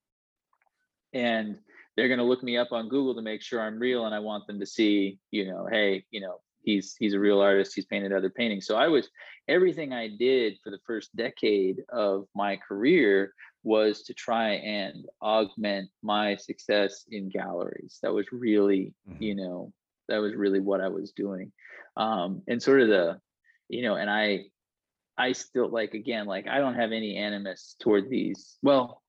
and they're going to look me up on Google to make sure I'm real, and I want them to see, you know, hey, you know, he's he's a real artist. He's painted other paintings. So I was everything I did for the first decade of my career was to try and augment my success in galleries. That was really, Mhm. you know, that was really what I was doing. Um, and sort of the, you know, and I, I still like, again, like I don't have any animus toward these. Well,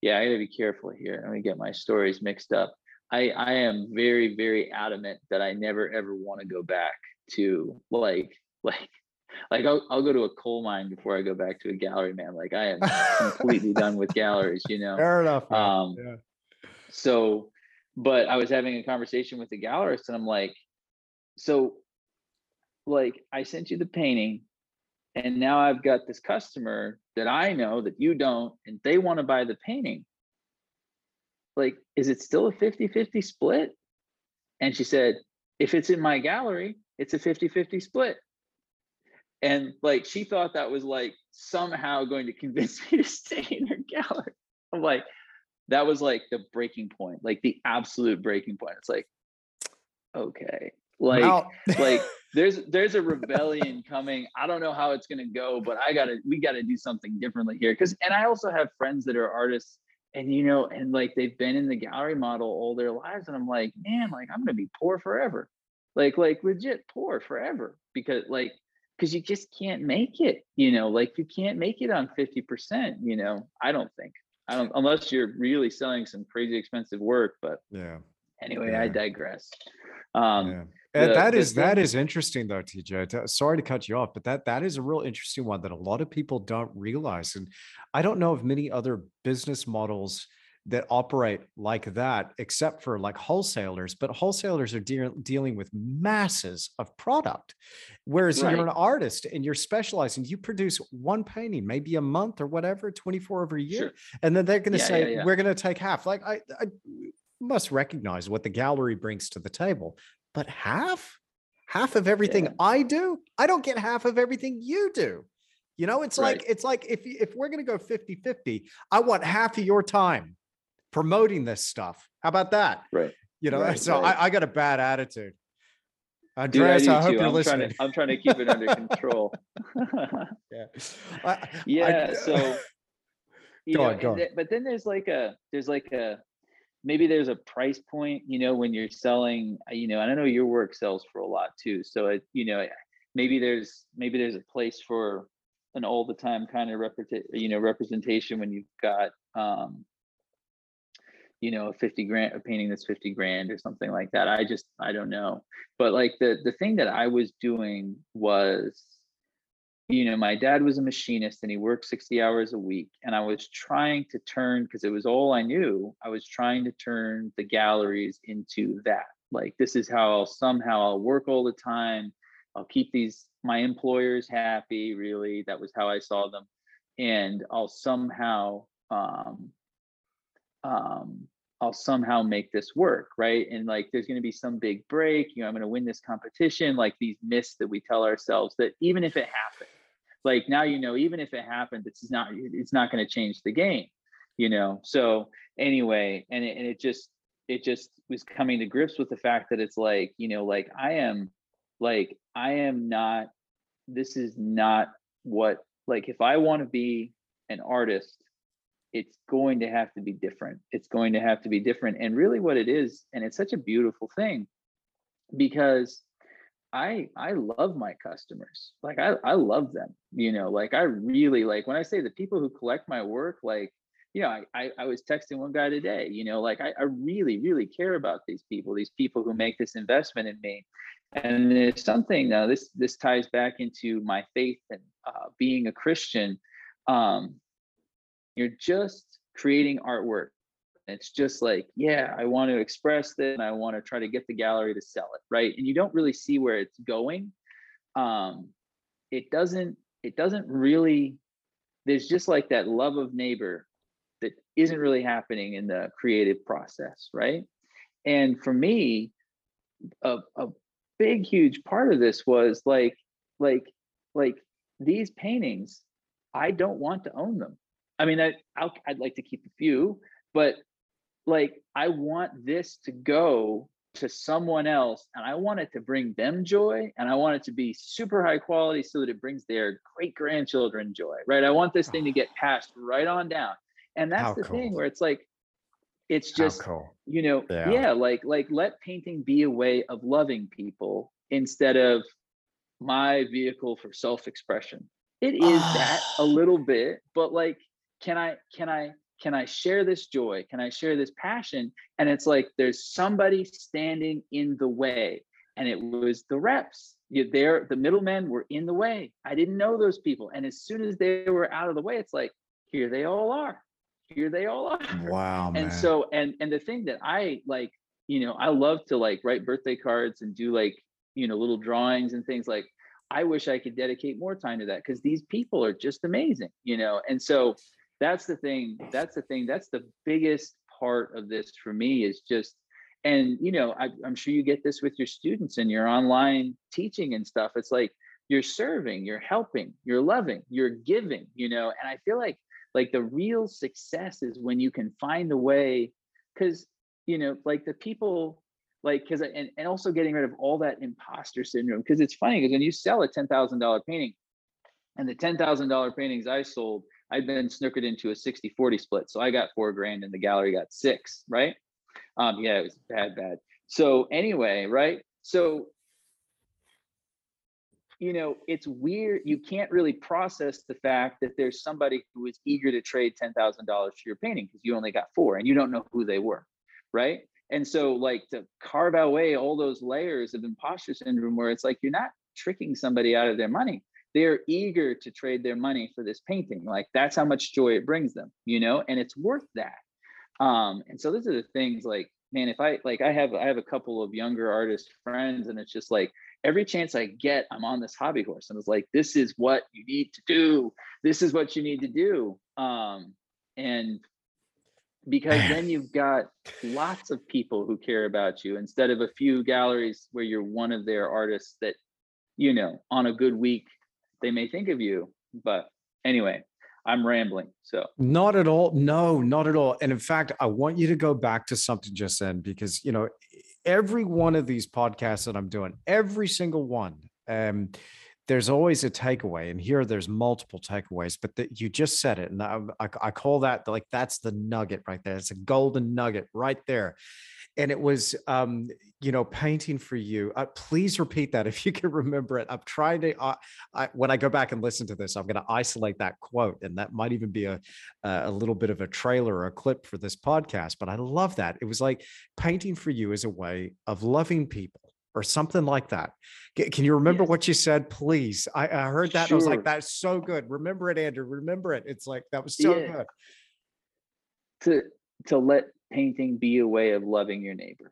yeah, I gotta be careful here. Let me get my stories mixed up. I, I am very, very adamant that I never ever want to go back to like, [LAUGHS] like, like I'll, I'll go to a coal mine before I go back to a gallery, man. Like I am completely done with galleries, you know. Fair enough. man. Um, yeah. So, but I was having a conversation with the gallerist and I'm like, so like I sent you the painting and now I've got this customer that I know that you don't, and they want to buy the painting. Like, is it still a 50 50 split? And she said, if it's in my gallery, it's a 50 50 split. And like, she thought that was like somehow going to [LAUGHS] convince me to stay in her gallery. I'm like, that was like the breaking point, like the absolute breaking point. It's like, okay, like, [LAUGHS] like there's there's a rebellion coming. I don't know how it's gonna go, but I gotta we gotta do something differently here. Cause and I also have friends that are artists and you know, and like they've been in the gallery model all their lives, and I'm like, man, like I'm gonna be poor forever. Like, like legit poor forever. Because like because you just can't make it, you know, like you can't make it on 50%, you know. I don't think. I don't unless you're really selling some crazy expensive work, but yeah. Anyway, yeah. I digress. Um yeah. The, that is that is interesting though, TJ. Sorry to cut you off, but that that is a real interesting one that a lot of people don't realize, and I don't know of many other business models that operate like that, except for like wholesalers. But wholesalers are de- dealing with masses of product, whereas right. you're an artist and you're specializing. You produce one painting, maybe a month or whatever, twenty four every year, sure. and then they're going to yeah, say yeah, yeah. we're going to take half. Like I, I must recognize what the gallery brings to the table but half half of everything yeah. i do i don't get half of everything you do you know it's right. like it's like if if we're going to go 50 50 i want half of your time promoting this stuff how about that right you know right, so right. I, I got a bad attitude Andreas, Dude, I, I, hope too. you're I'm listening. Trying to, I'm trying to keep it under [LAUGHS] control. yeah. [LAUGHS] I, yeah. so, [LAUGHS] you go know, on, go on. but then there's like a, there's like a, maybe there's a price point you know when you're selling uh, you know i know your work sells for a lot too so it you know maybe there's maybe there's a place for an all the time kind of repre- you know representation when you've got um you know a 50 grand a painting that's 50 grand or something like that. I just i don't know. But like the the thing that i was doing was you know, my dad was a machinist and he worked 60 hours a week. And I was trying to turn, because it was all I knew, I was trying to turn the galleries into that. Like, this is how I'll somehow I'll work all the time. I'll keep these, my employers happy, really. That was how I saw them. And I'll somehow, um, um, I'll somehow make this work, right? And like, there's going to be some big break. You know, I'm going to win this competition. Like these myths that we tell ourselves that even if it happens, like now you know even if it happens it's not it's not going to change the game you know? So anyway and it, and it just it just was coming to grips with the fact that it's like you know like i am like i am not this is not what like if i want to be an artist it's going to have to be different. It's going to have to be different. And really what it is and it's such a beautiful thing because I I love my customers. Like I I love them. You know, like I really like when I say the people who collect my work, like, you know, I I, I was texting one guy today, you know, like I, I really, really care about these people, these people who make this investment in me. And it's something now this this ties back into my faith and uh, being a Christian. Um, you're just creating artwork it's just like, yeah, I want to express this and I want to try to get the gallery to sell it, right? And you don't really see where it's going. Um, it doesn't, it doesn't really, there's just like that love of neighbor that isn't really happening in the creative process, right? And for me, a, a big, huge part of this was like, like, like these paintings, I don't want to own them. I mean, I, i would like to keep a few, but like I want this to go to someone else and I want it to bring them joy and I want it to be super high quality so that it brings their great grandchildren joy, right? I want this thing to ah. get passed right on down. And that's How the cool. thing where it's like, it's just, cool. you know, yeah. yeah, like, like let painting be a way of loving people instead of my vehicle for self-expression. It is that a ah. little bit, but like, can I, can I, can I share this joy? Can I share this passion? And it's like there's somebody standing in the way. And it was the reps. You there, the middlemen were in the way. I didn't know those people. And as soon as they were out of the way, it's like, here they all are. Here they all are. Wow. and so, and and the thing that I like you know, I love to like write birthday cards and do like, you know, little drawings and things like I wish I could dedicate more time to that because these people are just amazing, you know. And so that's the thing. That's the thing. That's the biggest part of this for me is just, and you know, I, I'm sure you get this with your students and your online teaching and stuff. It's like you're serving, you're helping, you're loving, you're giving, you know. And I feel like like the real success is when you can find a way, because you know, like the people like because and, and also getting rid of all that imposter syndrome because it's funny because when you sell a $10000 painting and the $10000 paintings i sold i'd been snookered into a 60 40 split. So i got four grand and the gallery got six right? Um yeah it was bad bad. So anyway right? So you know it's weird you can't really process the fact that there's somebody who is eager to trade $10000 for your painting because you only got four and you don't know who they were right? And so, like, to carve away all those layers of imposter syndrome, where it's like you're not tricking somebody out of their money. They're eager to trade their money for this painting. Like, that's how much joy it brings them, you know, and it's worth that. Um, and so, those are the things like, man, if I like, I have, I have a couple of younger artist friends, and it's just like, every chance I get, I'm on this hobby horse. And it's like, this is what you need to do. This is what you need to do. Um, and because then you've got lots of people who care about you instead of a few galleries where you're one of their artists that you know on a good week they may think of you but anyway i'm rambling so. Not at all no not at all and in fact i want you to go back to something just then because you know every one of these podcasts that i'm doing every single one um there's always a takeaway and here there's multiple takeaways but the, you just said it and I, I, I, call that like that's the nugget right there it's a golden nugget right there and it was um you know painting for you uh, please repeat that if you can remember it i'm trying to uh, I, when i go back and listen to this i'm going to isolate that quote and that might even be a a little bit of a trailer or a clip for this podcast but i love that it was like painting for you is a way of loving people or something like that. Can you remember yes. what you said, please? I, I heard that. Sure. I was like, that's so good. Remember it, Andrew. Remember it. It's like that was so yeah. good. To to let painting be a way of loving your neighbor.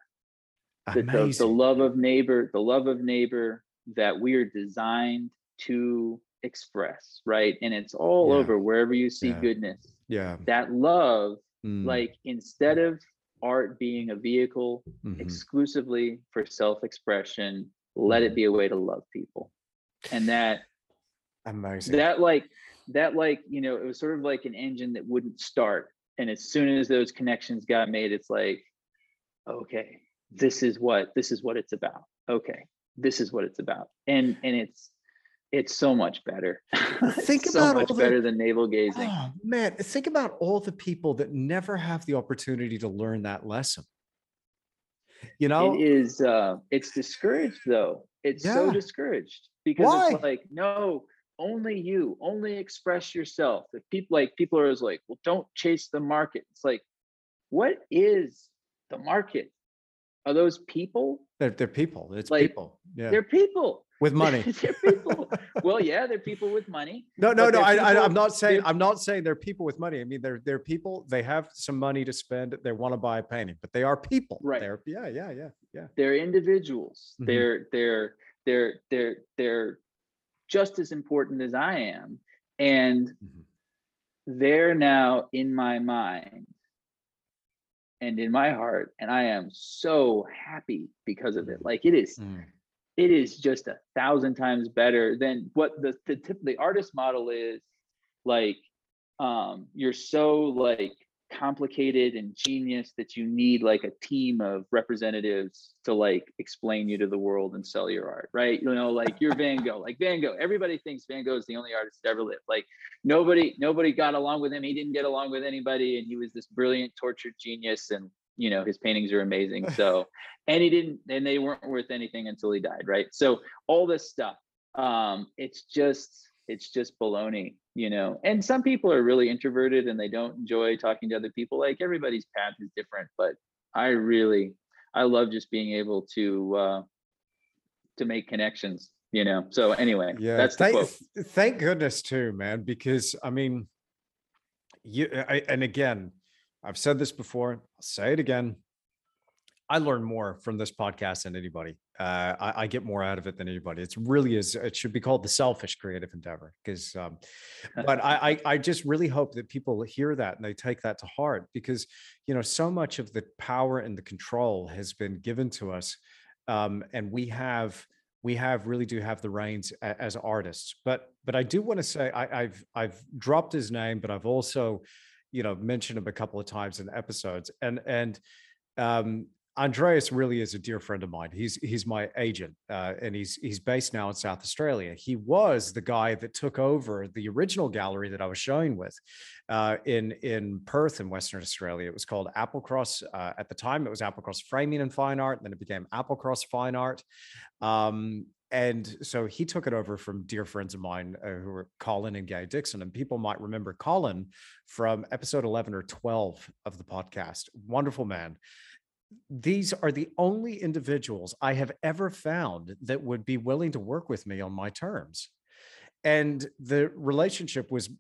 The, the, the love of neighbor, the love of neighbor that we are designed to express, right? And it's all yeah. over wherever you see yeah. goodness. Yeah. That love, mm. like instead of art being a vehicle mm-hmm. exclusively for self-expression let it mm-hmm. be a way to love people. And that amazing. that like that like you know it was sort of like an engine that wouldn't start. And as soon as those connections got made it's like okay this is what this is what it's about. Okay this is what it's about. And and it's it's so much better. [LAUGHS] Think so about much all better than navel gazing. Oh, man, think about all the people that never have the opportunity to learn that lesson. You know, it is. Uh, it's discouraged though. It's yeah. so discouraged because Why? it's like no, only you, only express yourself. If people like people are always like, well, don't chase the market. It's like, what is the market? Are those people? They're, they're people. It's like, people. Yeah. They're people with money. [LAUGHS] they're people. Well, yeah, they're people with money. No, no, no. I, I, am not saying I'm not saying they're people with money. I mean, they're they're people. They have some money to spend. They want to buy a painting, but they are people. Right. They're yeah, yeah, yeah, yeah. They're individuals. Mm-hmm. They're they're they're they're they're just as important as I am, and mm-hmm. they're now in my mind and in my heart and i am so happy because of it like it is mm it is just a thousand times better than what the the, tip, the artist model is. Like um you're so like complicated and genius that you need like a team of representatives to like explain you to the world and sell your art right? You know like you're van gogh. Like van gogh everybody thinks van gogh is the only artist that ever lived. Like nobody nobody got along with him. He didn't get along with anybody and he was this brilliant tortured genius and you know his paintings are amazing [LAUGHS] so and he didn't and they weren't worth anything until he died right? So all this stuff um it's just it's just baloney you know and some people are really introverted and they don't enjoy talking to other people like everybody's path is different but i really i love just being able to uh to make connections you know so anyway yeah that's thank, thank goodness too man because i mean you I, and again I've said this before, I'll say it again. I learn more from this podcast than anybody. Uh, I, I, get more out of it than anybody. It's really is. It should be called the selfish creative endeavor. Because, um, [LAUGHS] but I, I, I just really hope that people hear that and they take that to heart because you know so much of the power and the control has been given to us, um, and we have we have really do have the reins a, as artists. But but I do want to say I, I've I've dropped his name, but I've also you know mentioned him a couple of times in episodes and and um, Andreas really is a dear friend of mine. He's he's my agent, uh, and he's he's based now in South Australia. He was the guy that took over the original gallery that I was showing with uh, in in Perth in Western Australia. It was called Applecross. Uh, at the time, it was Applecross Framing and Fine Art. Then it became Applecross Fine Art. Um, and so he took it over from dear friends of mine uh, who were Colin and Guy Dixon. And people might remember Colin from episode 11 or 12 of the podcast. Wonderful man these are the only individuals I have ever found that would be willing to work with me on my terms. And the relationship was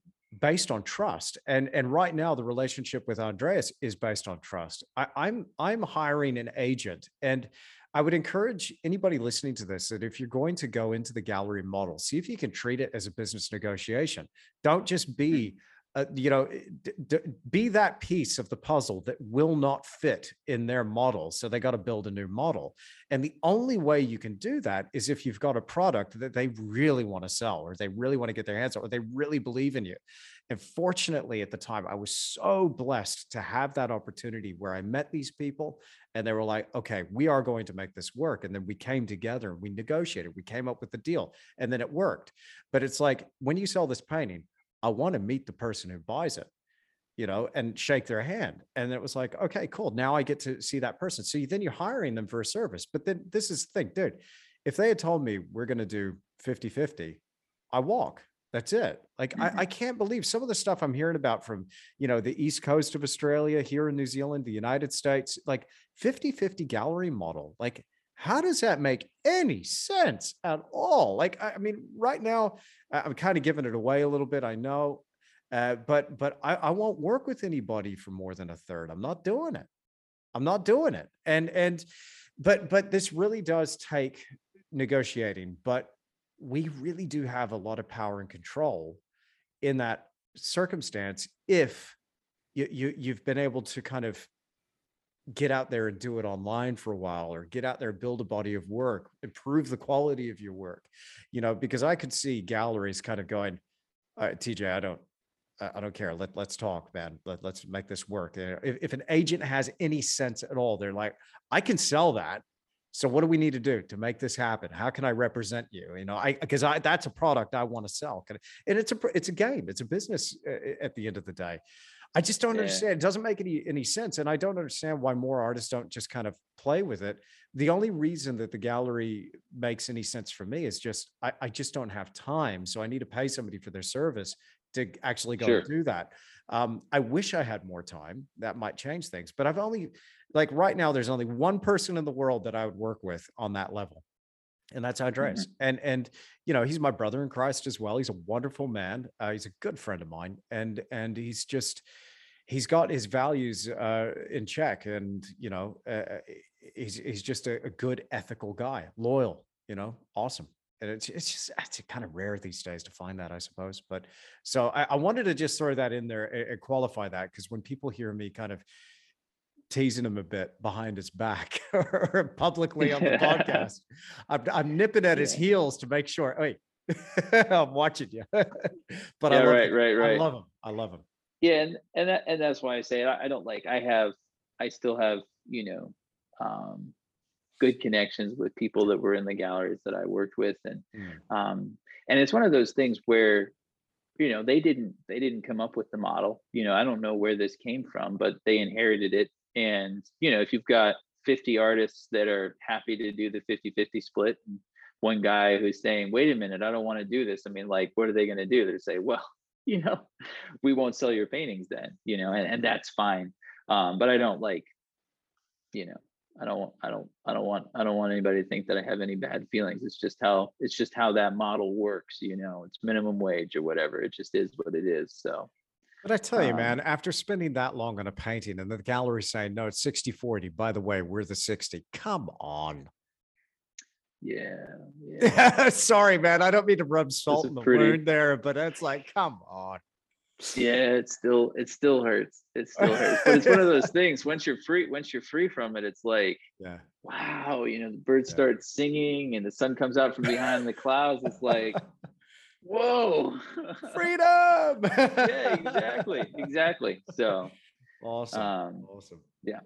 based on trust. And, and right now, the relationship with Andreas is based on trust. I, I'm I'm hiring an agent, and I would encourage anybody listening to this that if you're going to go into the gallery model, see if you can treat it as a business negotiation. Don't just be uh, you know, eh, d- d- be that piece of the puzzle that will not fit in their model. So they got to build a new model. And the only way you can do that is if you've got a product that they really want to sell or they really want to get their hands on or they really believe in you. And fortunately, at the time, I was so blessed to have that opportunity where I met these people and they were like, okay, we are going to make this work. And then we came together and we negotiated, we came up with the deal, and then it worked. But it's like when you sell this painting, I want to meet the person who buys it, you know, and shake their hand. And it was like, okay, cool. Now I get to see that person. So you, then you're hiring them for a service. But then this is the thing, dude, if they had told me we're going to do 50 50, I walk. That's it. Like mm-hmm. I, I can't believe some of the stuff I'm hearing about from, you know, the East Coast of Australia, here in New Zealand, the United States, like 50-50 gallery model. Like how does that make any sense at all? Like, I, mean, right now, I'm kind of giving it away a little bit. I know, uh, but but I, I won't work with anybody for more than a third. I'm not doing it. I'm not doing it. And and but but this really does take negotiating. But we really do have a lot of power and control in that circumstance if you, you you've been able to kind of get out there and do it online for a while or get out there build a body of work improve the quality of your work you know because i could see galleries kind of going tj i don't i don't care. Let, let's talk man. Let, let's make this work. If, if an agent has any sense at all they're like i can sell that. So what do we need to do to make this happen? How can i represent you? You know i because i that's a product i want to sell and it's a it's a game. It's a business uh, at the end of the day I just don't yeah. understand. It doesn't make any any sense, and I don't understand why more artists don't just kind of play with it. The only reason that the gallery makes any sense for me is just I, I just don't have time, so I need to pay somebody for their service to actually go sure. and do that. Um, I wish I had more time. That might change things, but I've only like right now. There's only one person in the world that I would work with on that level, and that's Andreas. Mm-hmm. And and you know he's my brother in Christ as well. He's a wonderful man. Uh, he's a good friend of mine, and and he's just he's got his values uh, in check, and you know, uh, uh he's he's just a, a, good ethical guy, loyal. You know, awesome. And it's it's just it's kind of rare these days to find that, I suppose. But so I, I wanted to just throw that in there and, and qualify that because when people hear me kind of teasing him a bit behind his back [LAUGHS] or [LAUGHS] publicly on the podcast. I'm, I'm, nipping at his heels to make sure. Wait, [LAUGHS] I'm watching you. but yeah, I right, right, right. I love him. I love him yeah and and, that, and that's why i say I, I don't like i have i still have you know um good connections with people that were in the galleries that i worked with and mm. um and it's one of those things where you know they didn't they didn't come up with the model you know i don't know where this came from but they inherited it and you know if you've got 50 artists that are happy to do the 50 50 split and one guy who's saying wait a minute i don't want to do this i mean like what are they going to do they say well you know, we won't sell your paintings then, you know, and, and that's fine. Um, but I don't like, you know, I don't, I don't, I don't want, I don't want anybody to think that I have any bad feelings. It's just how, it's just how that model works, you know, it's minimum wage or whatever. It just is what it is. So, But I tell you, um, man, after spending that long on a painting and the gallery saying, no, it's 60 40, by the way, we're the 60. Come on. Yeah. [LAUGHS] yeah. Sorry, man. I don't mean to rub salt in the pretty... wound there, but it's like, come on. Yeah, it still it still hurts. It [LAUGHS] still hurts. But it's one of those things. Once you're free, once you're free from it, it's like, yeah, wow, you know, the birds yeah. start singing and the sun comes out from behind the clouds. It's like, [LAUGHS] whoa. Freedom. yeah, exactly. Exactly. So awesome. Um, awesome. Yeah.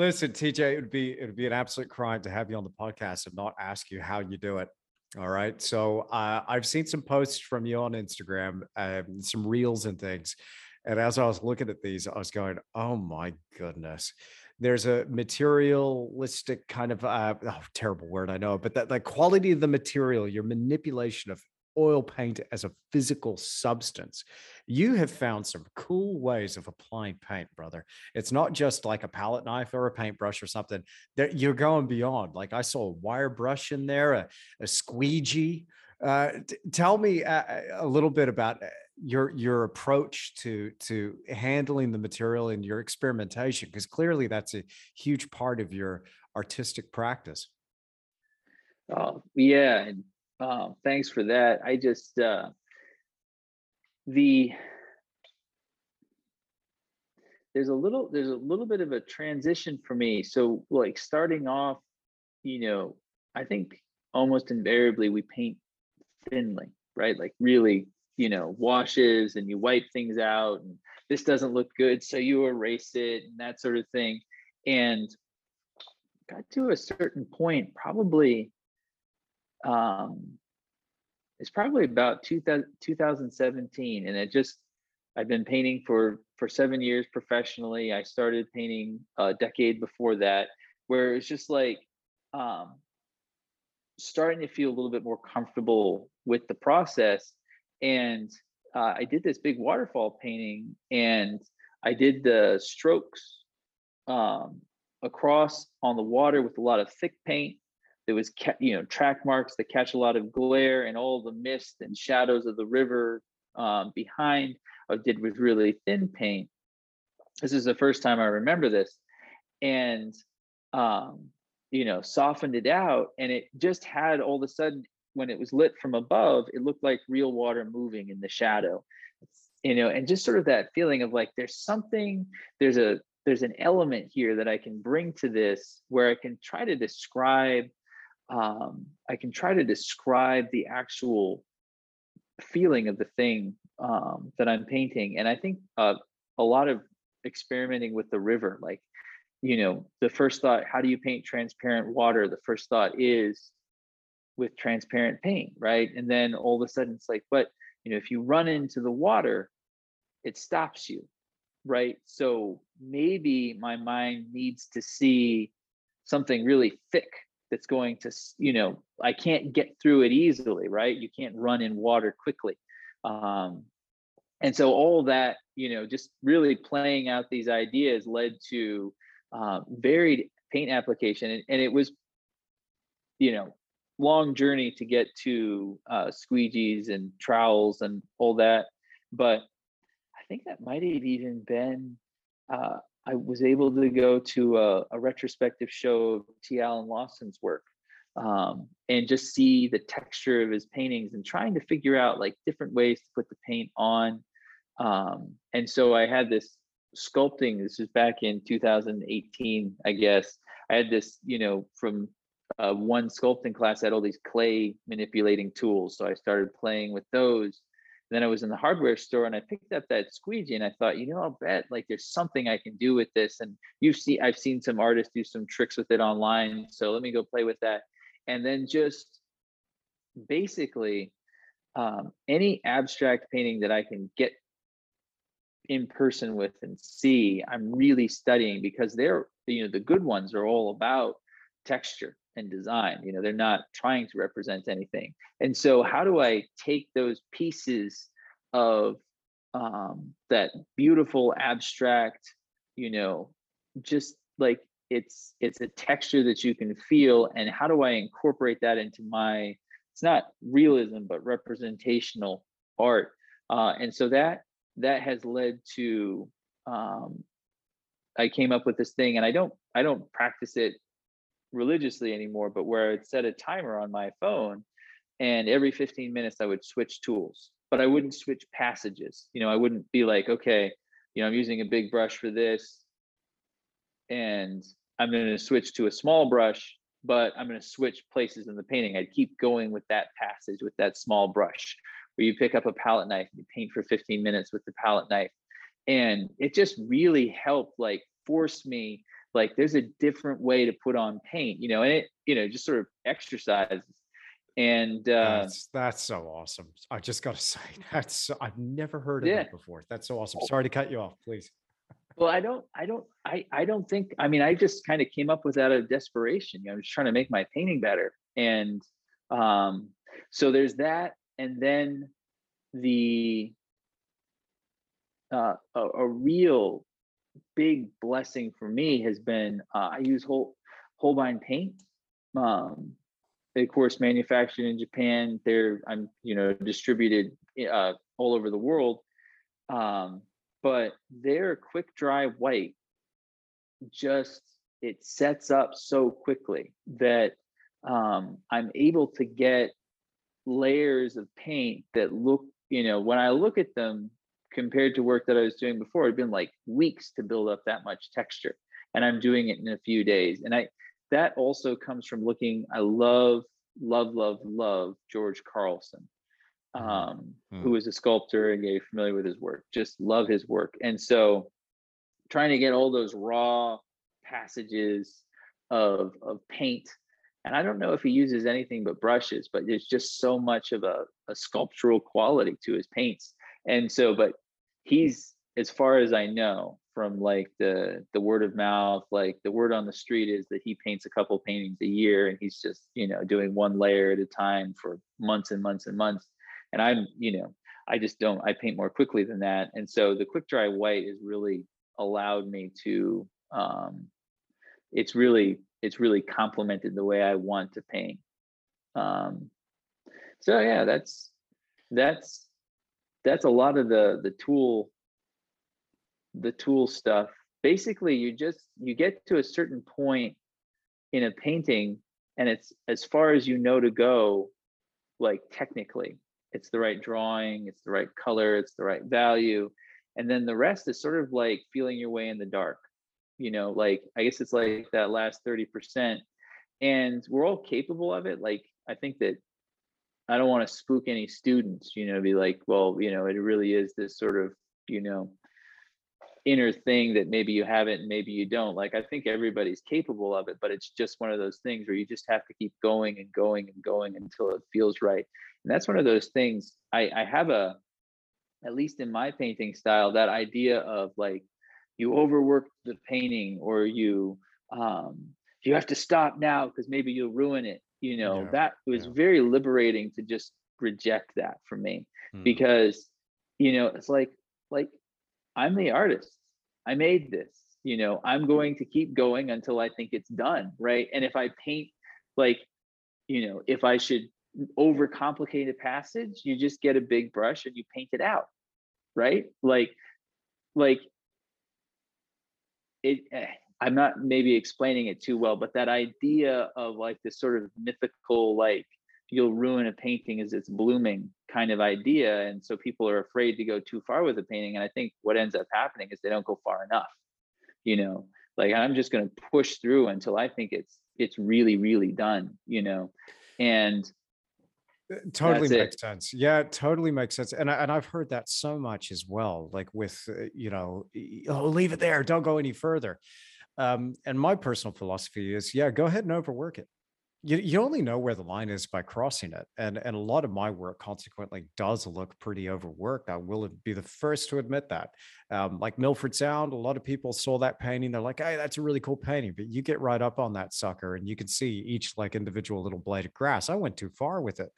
Listen, TJ, it would be it would be an absolute crime to have you on the podcast and not ask you how you do it. All right. So uh, I've seen some posts from you on Instagram, um, some reels and things. And as I was looking at these, I was going, "Oh my goodness." There's a materialistic kind of uh, oh, terrible word, I know, but that the quality of the material, your manipulation of oil paint as a physical substance. You have found some cool ways of applying paint, brother. It's not just like a palette knife or a paintbrush or something that you're going beyond. Like I saw a wire brush in there, a, a squeegee. Uh, t- tell me a, uh, a little bit about uh, your your approach to to handling the material and your experimentation because clearly that's a huge part of your artistic practice. Oh yeah, um, thanks for that. I just uh, the there's a little there's a little bit of a transition for me. So like starting off, you know, I think almost invariably we paint thinly, right? Like really, you know, washes and you wipe things out and this doesn't look good, so you erase it and that sort of thing. And got to a certain point, probably um, it's probably about 2000, 2017 and it just i've been painting for for seven years professionally. I started painting a decade before that where it's just like um, starting to feel a little bit more comfortable with the process. And uh, i did this big waterfall painting and i did the strokes um, across on the water with a lot of thick paint there was you know track marks that catch a lot of glare and all the mist and shadows of the river um, behind I did with really thin paint. This is the first time I remember this, and um, you know softened it out, and it just had all of a sudden when it was lit from above, it looked like real water moving in the shadow. You know, and just sort of that feeling of like there's something, there's a there's an element here that I can bring to this where I can try to describe um, I can try to describe the actual feeling of the thing um, that I'm painting. And I think uh, a lot of experimenting with the river, like, you know, the first thought, how do you paint transparent water? The first thought is with transparent paint, right? And then all of a sudden it's like, but, you know, if you run into the water, it stops you, right? So maybe my mind needs to see something really thick that's going to you know i can't get through it easily right? You can't run in water quickly. Um, and so all that you know just really playing out these ideas led to uh, varied paint application and, and, it was you know long journey to get to uh, squeegees and trowels and all that but i think that might have even been uh, I was able to go to a, a retrospective show of T. Allen Lawson's work um, and just see the texture of his paintings and trying to figure out like different ways to put the paint on. Um, and so I had this sculpting, this is back in 2018, I guess. I had this, you know, from uh, one sculpting class, I had all these clay manipulating tools. So I started playing with those then I was in the hardware store and I picked up that squeegee and I thought, you know, I'll bet like there's something I can do with this. And you've seen, I've seen some artists do some tricks with it online. So let me go play with that. And then just basically um, any abstract painting that I can get in person with and see, I'm really studying because they're, you know, the good ones are all about texture and design you know they're not trying to represent anything. And so how do i take those pieces of um, that beautiful abstract you know just like it's it's a texture that you can feel and how do i incorporate that into my it's not realism but representational art? Uh, and so that that has led to um, I came up with this thing, and I don't I don't practice it religiously anymore, but where I'd set a timer on my phone, and every 15 minutes I would switch tools, but I wouldn't switch passages. You know, I wouldn't be like, okay, you know, I'm using a big brush for this, and I'm going to switch to a small brush, but I'm going to switch places in the painting. I'd keep going with that passage with that small brush, where you pick up a palette knife and you paint for 15 minutes with the palette knife and it just really helped like force me like there's a different way to put on paint you know and it you know just sort of exercises. And uh that's, that's so awesome. I just gotta [LAUGHS] say that's so, i've never heard of yeah. that before. That's so awesome. Sorry to cut you off please. Well i don't i don't i i don't think i mean i just kind of came up with that out of desperation you know i'm just trying to make my painting better. And um so there's that and then the uh, a, a, real big blessing for me has been uh, I use whole Holbein paint. Um, of course, manufactured in Japan. They're I'm you know distributed uh, all over the world, um, but their quick dry white just it sets up so quickly that um, I'm able to get layers of paint that look you know when I look at them compared to work that I was doing before, it'd been like weeks to build up that much texture. And I'm doing it in a few days. And I that also comes from looking, I love, love, love, love George Carlson, mm-hmm. um, mm. who is a sculptor and you're familiar with his work. Just love his work. And so trying to get all those raw passages of of paint. And I don't know if he uses anything but brushes, but there's just so much of a, a sculptural quality to his paints and so but he's as far as i know from like the the word of mouth like the word on the street is that he paints a couple paintings a year and he's just you know doing one layer at a time for months and months and months. And i'm you know i just don't i paint more quickly than that. And so the quick dry white has really allowed me to um it's really it's really complemented the way i want to paint. Um so yeah that's that's that's a lot of the the tool the tool stuff. Basically you just you get to a certain point in a painting and it's as far as you know to go like technically. It's the right drawing it's the right color it's the right value. And then the rest is sort of like feeling your way in the dark you know like i guess it's like that last 30% and we're all capable of it. Like i think that I don't want to spook any students, you know, be like, well, you know, it really is this sort of, you know, inner thing that maybe you haven't, maybe you don't. Like, I think everybody's capable of it, but it's just one of those things where you just have to keep going and going and going until it feels right. And that's one of those things I, I have a, at least in my painting style, that idea of like, you overwork the painting or you, um, you have to stop now because maybe you'll ruin it you know yeah, that was yeah. very liberating to just reject that for me mm. because you know it's like like i'm the artist i made this you know i'm going to keep going until i think it's done right and if i paint like you know if i should overcomplicate a passage you just get a big brush and you paint it out right like like it eh, I'm not maybe explaining it too well, but that idea of like this sort of mythical, like you'll ruin a painting as it's blooming kind of idea. And so people are afraid to go too far with a painting. And I think what ends up happening is they don't go far enough. You know, like I'm just going to push through until I think it's it's really, really done, you know. And uh, totally makes it. sense yeah totally makes sense and, I, and i've heard that so much as well like with uh, you know oh leave it there don't go any further um, and my personal philosophy is, yeah, go ahead and overwork it. You, you only know where the line is by crossing it. And, and a lot of my work consequently does look pretty overworked. I will be the first to admit that. Um, like Milford Sound, a lot of people saw that painting. They're like, hey, that's a really cool painting. But you get right up on that sucker and you can see each like individual little blade of grass. I went too far with it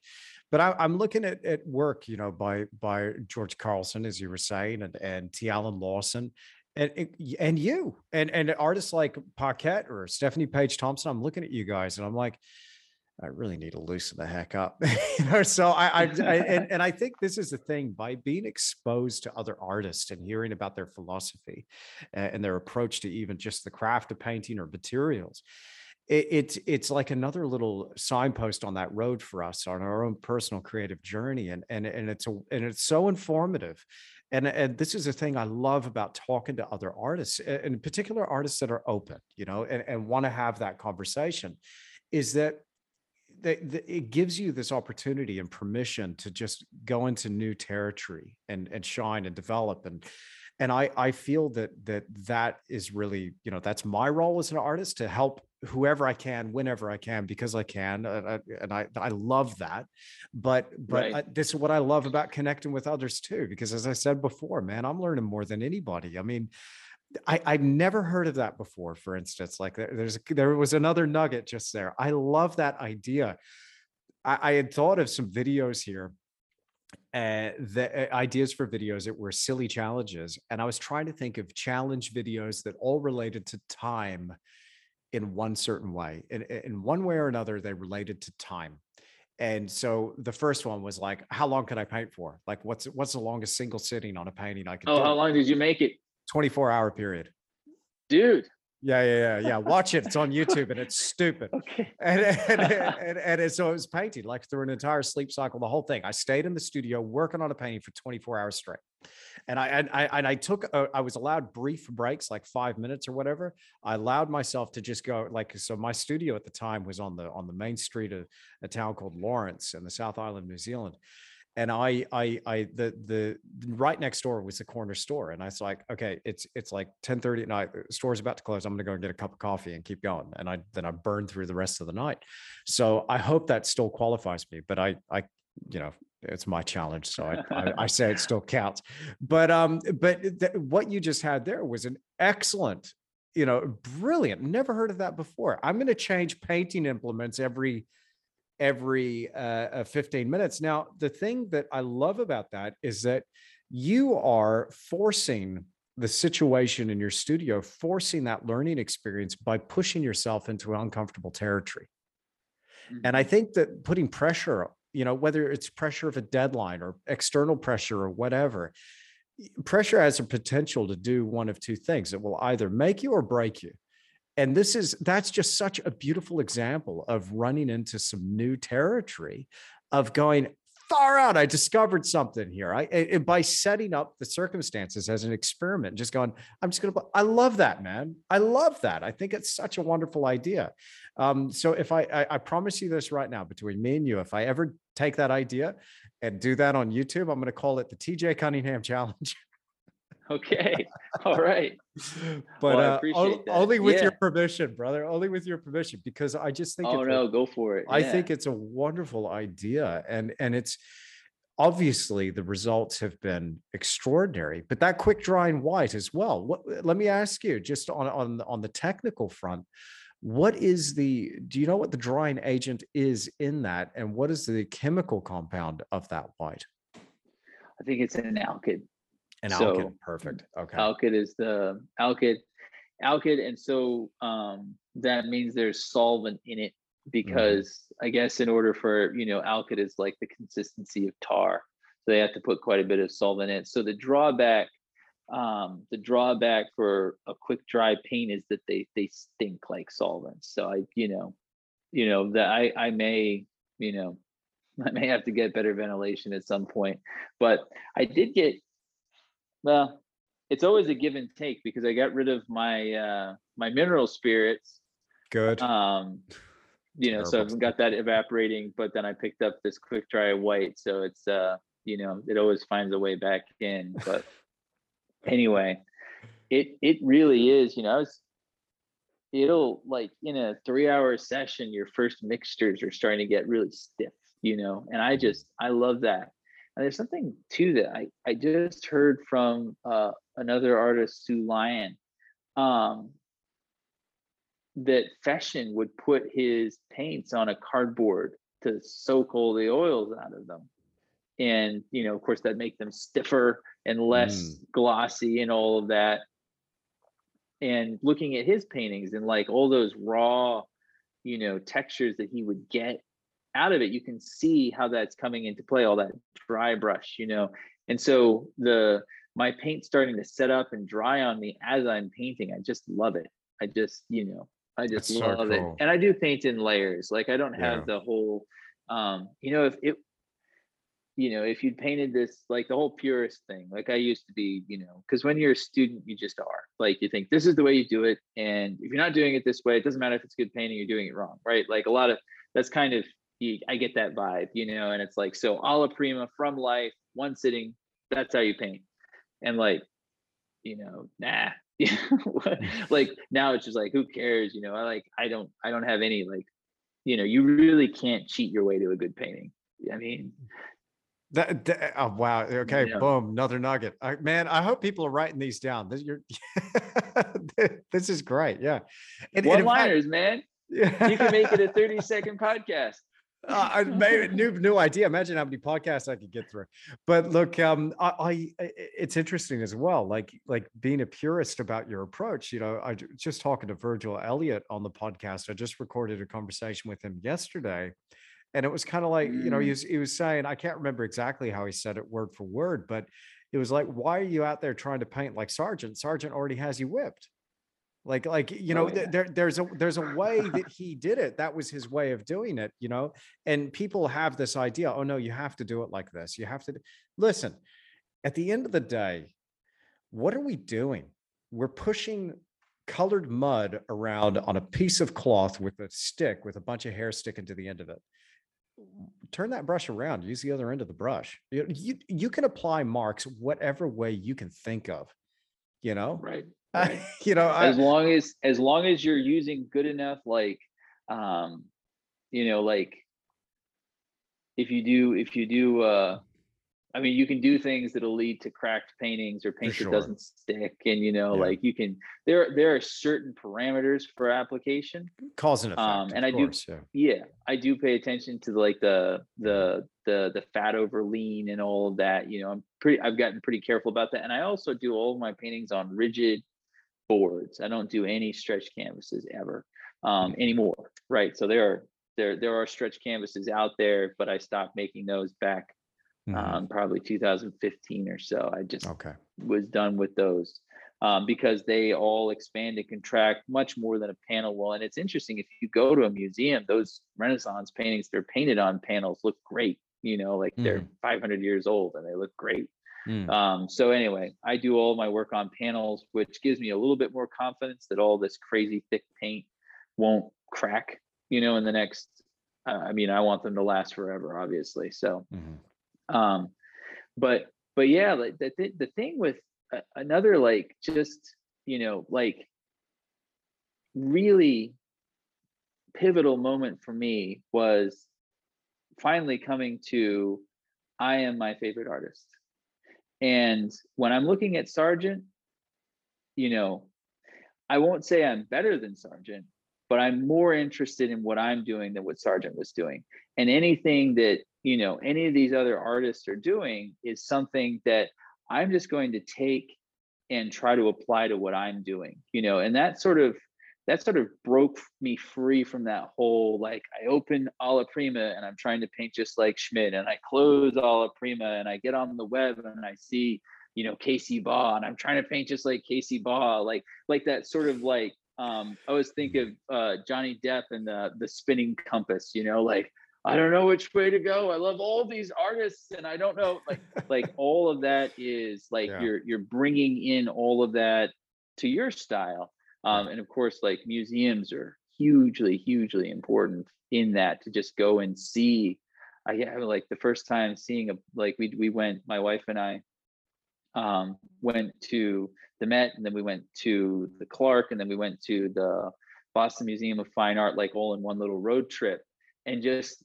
but I, am looking at, at work, you know, by by George Carlson, as you were saying, and and T. Allen Lawson, and and you and and artists like Paquette or Stephanie Page Thompson, I'm looking at you guys and I'm like, I really need to loosen the heck up. [LAUGHS] you know, so I, I, [LAUGHS] I and, and I think this is the thing by being exposed to other artists and hearing about their philosophy and their approach to even just the craft of painting or materials. It, it's it's like another little signpost on that road for us on our own personal creative journey, and and and it's a, and it's so informative, and and this is the thing I love about talking to other artists, and in particular artists that are open, you know, and, and want to have that conversation, is that that, it gives you this opportunity and permission to just go into new territory and and shine and develop. And and I I feel that that that is really you know that's my role as an artist to help whoever I can whenever I can because I can uh, and I I love that but but right. I, this is what I love about connecting with others too because as I said before man I'm learning more than anybody I mean I, I've never heard of that before. For instance, like there's there was another nugget just there. I love that idea. I, I had thought of some videos here, uh, the uh, ideas for videos that were silly challenges, and I was trying to think of challenge videos that all related to time in one certain way. In, in one way or another, they related to time. And so the first one was like, how long can I paint for? Like, what's what's the longest single sitting on a painting I can? Oh, do? how long did you make it? 24 hour period. Dude. Yeah, yeah, yeah, yeah. Watch it. It's on YouTube and it's stupid. [LAUGHS] Okay. [LAUGHS] And and, [LAUGHS] and, and, and, so it was painting like through an entire sleep cycle, the whole thing. I stayed in the studio working on a painting for 24 hours straight. And I and I and I took a, I was allowed brief breaks, like five minutes or whatever. I allowed myself to just go like so. My studio at the time was on the on the main street of a town called Lawrence in the South Island, of New Zealand and I, I, I, the, the right next door was the corner store, and I was like, okay, it's, it's like ten thirty at night. The store's about to close. I'm gonna go and get a cup of coffee and keep going. And I, then I burned through the rest of the night. So I hope that still qualifies me. But I, I, you know, it's my challenge, so I, I, I say it still counts. But, um, but th- what you just had there was an excellent, you know, brilliant. Never heard of that before. I'm gonna change painting implements every every uh, uh, 15 minutes. Now, the thing that I love about that is that you are forcing the situation in your studio, forcing that learning experience by pushing yourself into uncomfortable territory. Mm-hmm. And I mm-hmm. think that putting pressure, you know, whether it's pressure of a deadline or external pressure or whatever, pressure has a potential to do one of two things. It will either make you or break you and this is that's just such a beautiful example of running into some new territory of going far out i discovered something here. I and by setting up the circumstances as an experiment just going i'm just to i love that man. I love that. I think it's such a wonderful idea. Um, so if I, I i promise you this right now between me and you if i ever take that idea and do that on youtube i'm to call it the tj cunningham [LAUGHS] challenge [LAUGHS] Okay. All right. [LAUGHS] But well, uh, only with yeah. your permission, brother. Only with your permission, because I just think. Oh no, a, go for it. Yeah. I think it's a wonderful idea, and and it's obviously the results have been extraordinary. But that quick drying white as well. What? Let me ask you, just on on on the technical front. What is the, do you know what the drying agent is in that? And what is the chemical compound of that white? I think it's an alkyd. An so, alkyd, perfect. Okay. Alkyd is the alkyd, alkyd, and so um, that means there's solvent in it mm-hmm. because mm-hmm. I guess in order for you know alkyd is like the consistency of tar, so they have to put quite a bit of solvent in. it. So the drawback, um, the drawback for a quick dry paint is that they they stink like solvents. So I you know, you know that I I may you know [LAUGHS] I may have to get better ventilation at some point. But I did get well, it's always a give and take because I got rid of my uh my mineral spirits. Good. Um you know, Terrible. so I've got that evaporating, but then I picked up this quick dry white. So it's uh, you know, it always finds a way back in. But anyway, it it really is, you know, I was it'll like in a three hour session, your first mixtures are starting to get really stiff, you know, and I just I love that. And there's something too that I, I just heard from uh, another artist, Sue Lyon, um, that Fechin would put his paints on a cardboard to soak all the oils out of them. And, you know, of course, that make them stiffer and less mm. glossy and all of that. And looking at his paintings and like all those raw, you know, textures that he would get out of it, you can see how that's coming into play, all that dry brush, you know. And so the my paint starting to set up and dry on me as I'm painting. I just love it. I just, you know, I just That's so love it. And I do paint in layers. Like I don't have Yeah. the whole um, you know, if it you know, if you'd painted this like the whole purist thing, like I used to be, you know, because when you're a student, you just are. Like you think this is the way you do it. And if you're not doing it this way, it doesn't matter if it's good painting, you're doing it wrong, right? Like a lot of that's kind of you, I get that vibe, you know, and it's like so alla prima from life, one sitting, that's how you paint. And like, you know, nah. [LAUGHS] [LAUGHS] like now it's just like who cares, you know, I like I don't I don't have any like, you know, you really can't cheat your way to a good painting. I mean, That, that- oh, wow. Okay. Yeah. Boom. Another nugget. I, man, I hope people are writing these down. This, you're, [LAUGHS] this is great. Yeah. And- and one fact- liners, man. yeah. You can make it a 30 second podcast. Uh, I made new new idea. Imagine how many podcasts I could get through. But look, um, I, I it's interesting as well. Like like being a purist about your approach. You know, I just talking to Virgil Elliott on the podcast. I just recorded a conversation with him yesterday, and it was kind of like you know he Mm. was he was saying I can't remember exactly how he said it word for word, but it was like, why are you out there trying to paint like Sargent? Sargent already has you whipped. Like, like you know, Oh, yeah. there, there's a there's a [LAUGHS] way that he did it. That was his way of doing it, you know. And people have this idea, oh no, you have to do it like this. You have to d-" listen. At the end of the day, what are we doing? We're pushing colored mud around on a piece of cloth with a stick with a bunch of hair sticking to the end of it. Turn that brush around. Use the other end of the brush. You you, you can apply marks whatever way you can think of. You know, Right. Right. [LAUGHS] you know, I, as long as as long as you're using good enough like um you know like if you do if you do uh i mean you can do things that'll lead to cracked paintings or paint sure. that doesn't stick and you know Yeah. like you can there there are certain parameters for application cause and effect. Um, and I do- yeah. yeah i do pay attention to like the the the the fat over lean and all of that you know i'm pretty i've gotten pretty careful about that and i also do all of my paintings on rigid boards i don't do any stretch canvases ever um anymore right so there are there there are stretch canvases out there but i stopped making those back Mhm. um probably 2015 or so i just Okay. was done with those um, because they all expand and contract much more than a panel will. And it's interesting if you go to a museum, those Renaissance paintings they're painted on panels look great. You know, like they're 500 years old and they look great. Mm. Um, so anyway, I do all my work on panels, which gives me a little bit more confidence that all this crazy thick paint won't crack. You know, in the next. Uh, I mean, I want them to last forever, obviously. So Mhm. um but but yeah like the, th- the thing with uh, another like just you know like really pivotal moment for me was finally coming to i am my favorite artist and when i'm looking at sargent you know i won't say i'm better than sargent but i'm more interested in what i'm doing than what sargent was doing. And anything that you know any of these other artists are doing is something that i'm just going to take and try to apply to what i'm doing you know and that sort of that sort of broke me free from that whole like i open alla prima and i'm trying to paint just like Schmid and i close alla prima and i get on the web and i see you know casey baugh and i'm trying to paint just like casey baugh like like that sort of like um i always think of uh johnny depp and the the spinning compass you know like I don't know which way to go. I love all these artists and I don't know like like [LAUGHS] all of that is like Yeah. you're you're bringing in all of that to your style. Um and of course like museums are hugely hugely important in that to just go and see. I yeah, like the first time seeing a like we we went my wife and I um went to the Met and then we went to the Clark and then we went to the Boston Museum of Fine Art like all in one little road trip. And just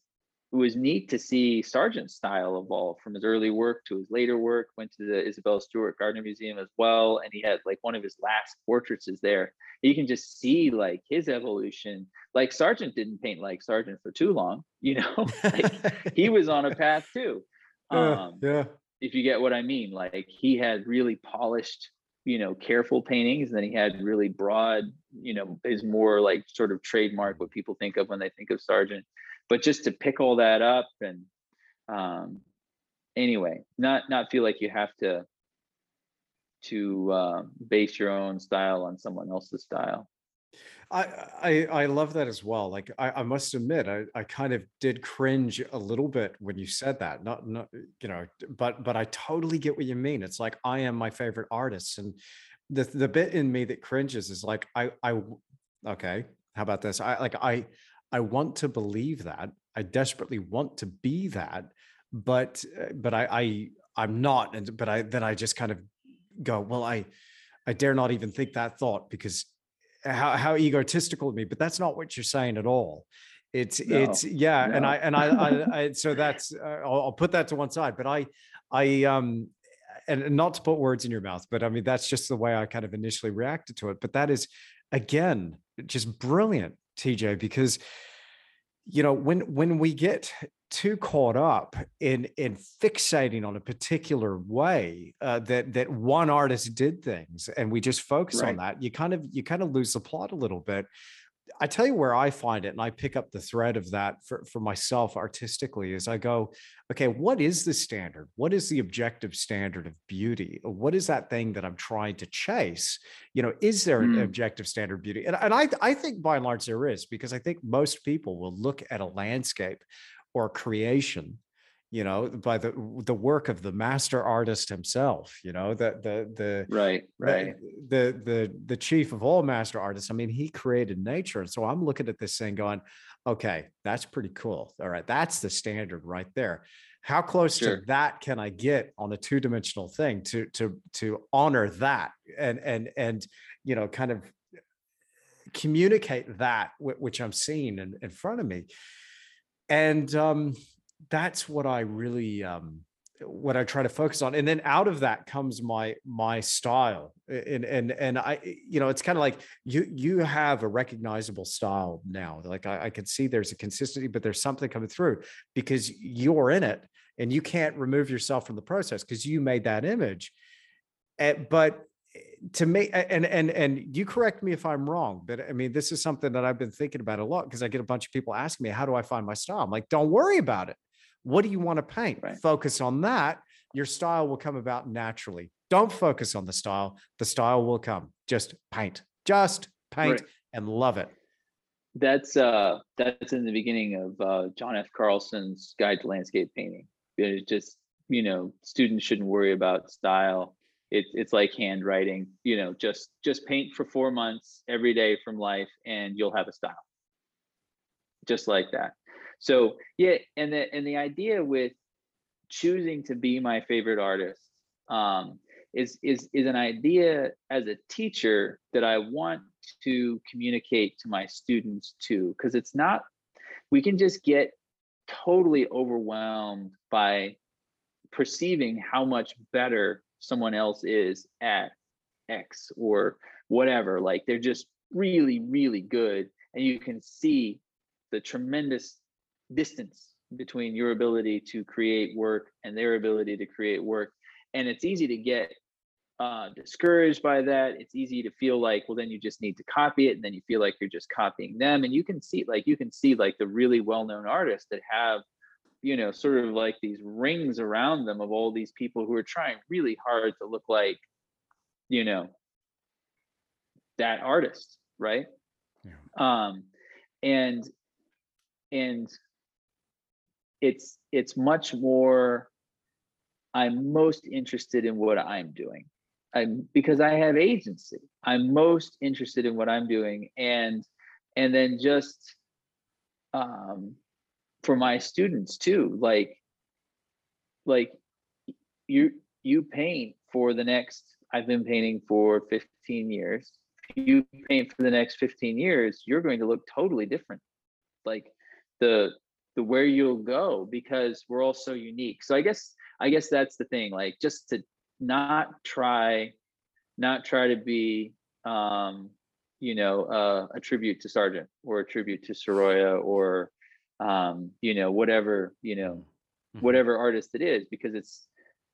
it was neat to see Sargent's style evolve from his early work to his later work. Went to the Isabel Stewart Gardner Museum as well, and he had like one of his last portraits is there. You can just see like his evolution. Like Sargent didn't paint like Sargent for too long, [LAUGHS] you know. like he [LAUGHS] was on a path too. Yeah, Um, yeah. if you get what I mean. Like he had really polished, you know, careful paintings, and then he had really broad, you know, his more like sort of trademark what people think of when they think of Sargent. But just to pick all that up and um anyway not not feel like you have to to uh, base your own style on someone else's style I, I I love that as well. Like I, I must admit, I, I kind of did cringe a little bit when you said that. Not not you know, but but I totally get what you mean. It's like I am my favorite artist, and the the bit in me that cringes is like I I okay. How about this? I like I I want to believe that. I desperately want to be that, but uh, but I I I'm not. And but I then I just kind of go well. I I dare not even think that thought because how how egotistical of me, but that's not what you're saying at all. It's no, it's yeah, no. and I and I, I, I so that's uh, I'll, I'll, put that to one side. But I I um and not to put words in your mouth, but I mean that's just the way I kind of initially reacted to it. But that is again just brilliant, TJ, because you know when when we get too caught up in in fixating on a particular way uh, that that one artist did things and we just focus right. on that you kind of you kind of lose the plot a little bit i tell you where i find it and i pick up the thread of that for, for myself artistically is i go okay what is the standard? What is the objective standard of beauty? What is that thing that i'm trying to chase? You know is there mm. an objective standard beauty? And, and I, I think by and large there is because i think most people will look at a landscape or a creation you know by the the work of the master artist himself you know the the the right right. the the the chief of all master artists i mean he created nature and so i'm looking at this thing going okay that's pretty cool. All right that's the standard right there. How close sure. to that can i get on a two-dimensional thing to to to honor that and and and you know kind of communicate that which i'm seeing in, in front of me? And um, that's what I really um, what I try to focus on. And then out of that comes my my style. And and and I, you know, it's kind of like you you have a recognizable style now. Like I, I can see there's a consistency, but there's something coming through because you're in it and you can't remove yourself from the process because you made that image. And, eh, but to me and and and you correct me if i'm wrong but i mean this is something that i've been thinking about a lot because i get a bunch of people asking me how do i find my style i'm like don't worry about it what do you want to paint? Right. focus on that your style will come about naturally. Don't focus on the style the style will come. Just paint just paint right. and love it. That's uh that's in the beginning of uh john f. Carlson's guide to landscape painting. It's just you know students shouldn't worry about style. It's it's like handwriting you know just just paint for four months every day from life and you'll have a style. Just like that so yeah and the and the idea with choosing to be my favorite artist um, is is is an idea as a teacher that i want to communicate to my students too because it's not we can just get totally overwhelmed by perceiving how much better someone else is at X or whatever. Like they're just really, really good. And you can see the tremendous distance between your ability to create work and their ability to create work. And it's easy to get uh, discouraged by that. It's easy to feel like, well, then you just need to copy it. And then you feel like you're just copying them. And you can see, like, you can see like the really well known artists that have you know, sort of like these rings around them of all these people who are trying really hard to look like, you know, that artist, right? Yeah. Um, and and it's it's much more. I'm most interested in what I'm doing. I'm because I have agency. I'm most interested in what I'm doing, and and then just um for my students too like like you you paint for the next i've been painting for 15 years if you paint for the next 15 years you're going to look totally different like the the where you'll go because we're all so unique so i guess i guess that's the thing like just to not try not try to be um you know uh, a tribute to sargent or a tribute to Sorolla or um, you know, whatever, you know, mm-hmm. whatever artist it is, because it's,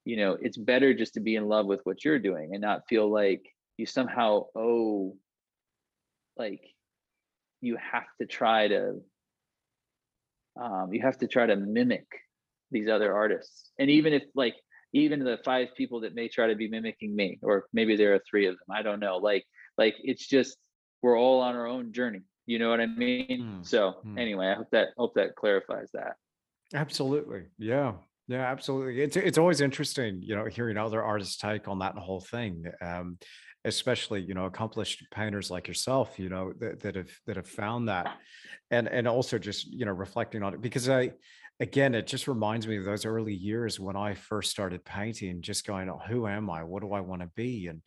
you know, it's better just to be in love with what you're doing and not feel like you somehow owe, like, you have to try to um, you have to try to mimic these other artists. And even if like even the five people that may try to be mimicking me or maybe there are three of them i don't know. Like like it's just we're all on our own journey. You know what i mean? Mm. so mm. anyway i hope that hope that clarifies that. Absolutely. Yeah. Yeah absolutely. It's it's always interesting you know hearing other artists take on that whole thing. Um especially you know accomplished painters like yourself you know that, that have that have found that. And and also just you know reflecting on it because i again it just reminds me of those early years when i first started painting just going oh, who am i? What do i want to be? And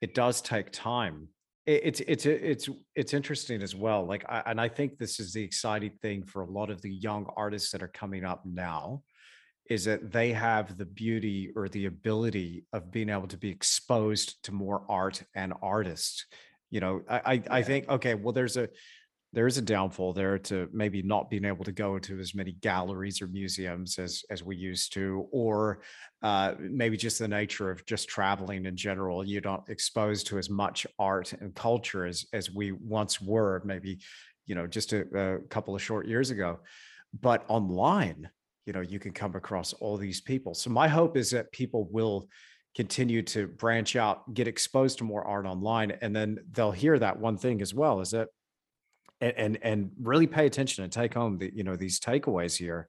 it does take time. It's it's it's it's interesting as well like I, and i think this is the exciting thing for a lot of the young artists that are coming up now is that they have the beauty or the ability of being able to be exposed to more art and artists you know i i, yeah. I think okay well there's a there is a downfall there to maybe not being able to go to as many galleries or museums as as we used to or uh, maybe just the nature of just traveling in general you're not exposed to as much art and culture as as we once were maybe you know just a, a couple of short years ago but online you know you can come across all these people. So my hope is that people will continue to branch out get exposed to more art online and then they'll hear that one thing as well is that and and, and really pay attention and take home the you know these takeaways here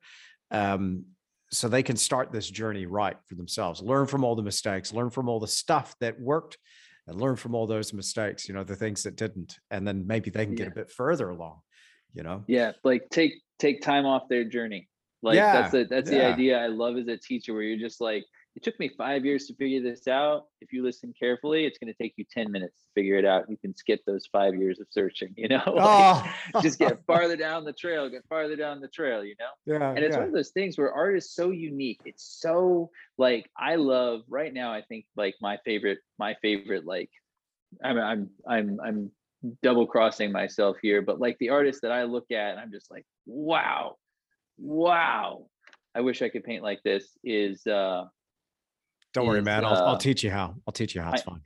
um, so they can start this journey right for themselves. Learn from all the mistakes learn from all the stuff that worked and learn from all those mistakes you know the things that didn't and then maybe they can get a bit further along you know? Yeah like take take time off their journey like yeah, that's the that's yeah. the idea I love as a teacher where you're just like, it took me five years to figure this out. If you listen carefully, it's going to take you 10 minutes to figure it out. You can skip those five years of searching, [LAUGHS] you know, like, oh. [LAUGHS] just get farther down the trail, get farther down the trail, you know? Yeah. And it's yeah. one of those things where art is so unique. It's so like, I love right now, I think like my favorite, my favorite, like, I'm, I'm, I'm, I'm double crossing myself here, but like the artists that I look at, I'm just like, wow, wow, I wish I could paint like this is uh don't worry, man. I'll, uh, I'll teach you how. I'll teach you how. It's I, fine.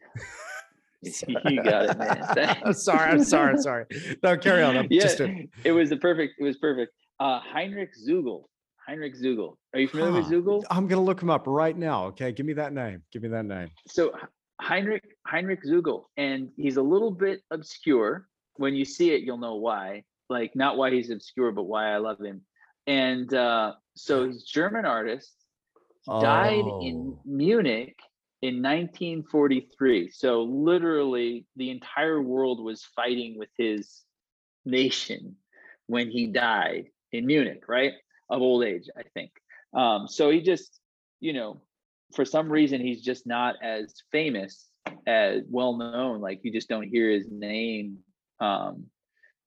[LAUGHS] you got it, man. [LAUGHS] I'm sorry. I'm sorry. I'm sorry. No, carry on. I'm yeah, just a... it was the perfect. It was perfect. Uh, Heinrich Zugel. Heinrich Zugel. Are you familiar huh. with Zugel? I'm gonna look him up right now. Okay, give me that name. Give me that name. So Heinrich Heinrich Zugel, and he's a little bit obscure. When you see it, you'll know why. Like not why he's obscure, but why I love him and uh, so he's German artist, oh. died in oh. Munich in 1943. So literally, the entire world was fighting with his nation when he died in Munich, right? Of old age, I think. Um, so he just, you know, for some reason, he's just not as famous as well known. Like you just don't hear his name um,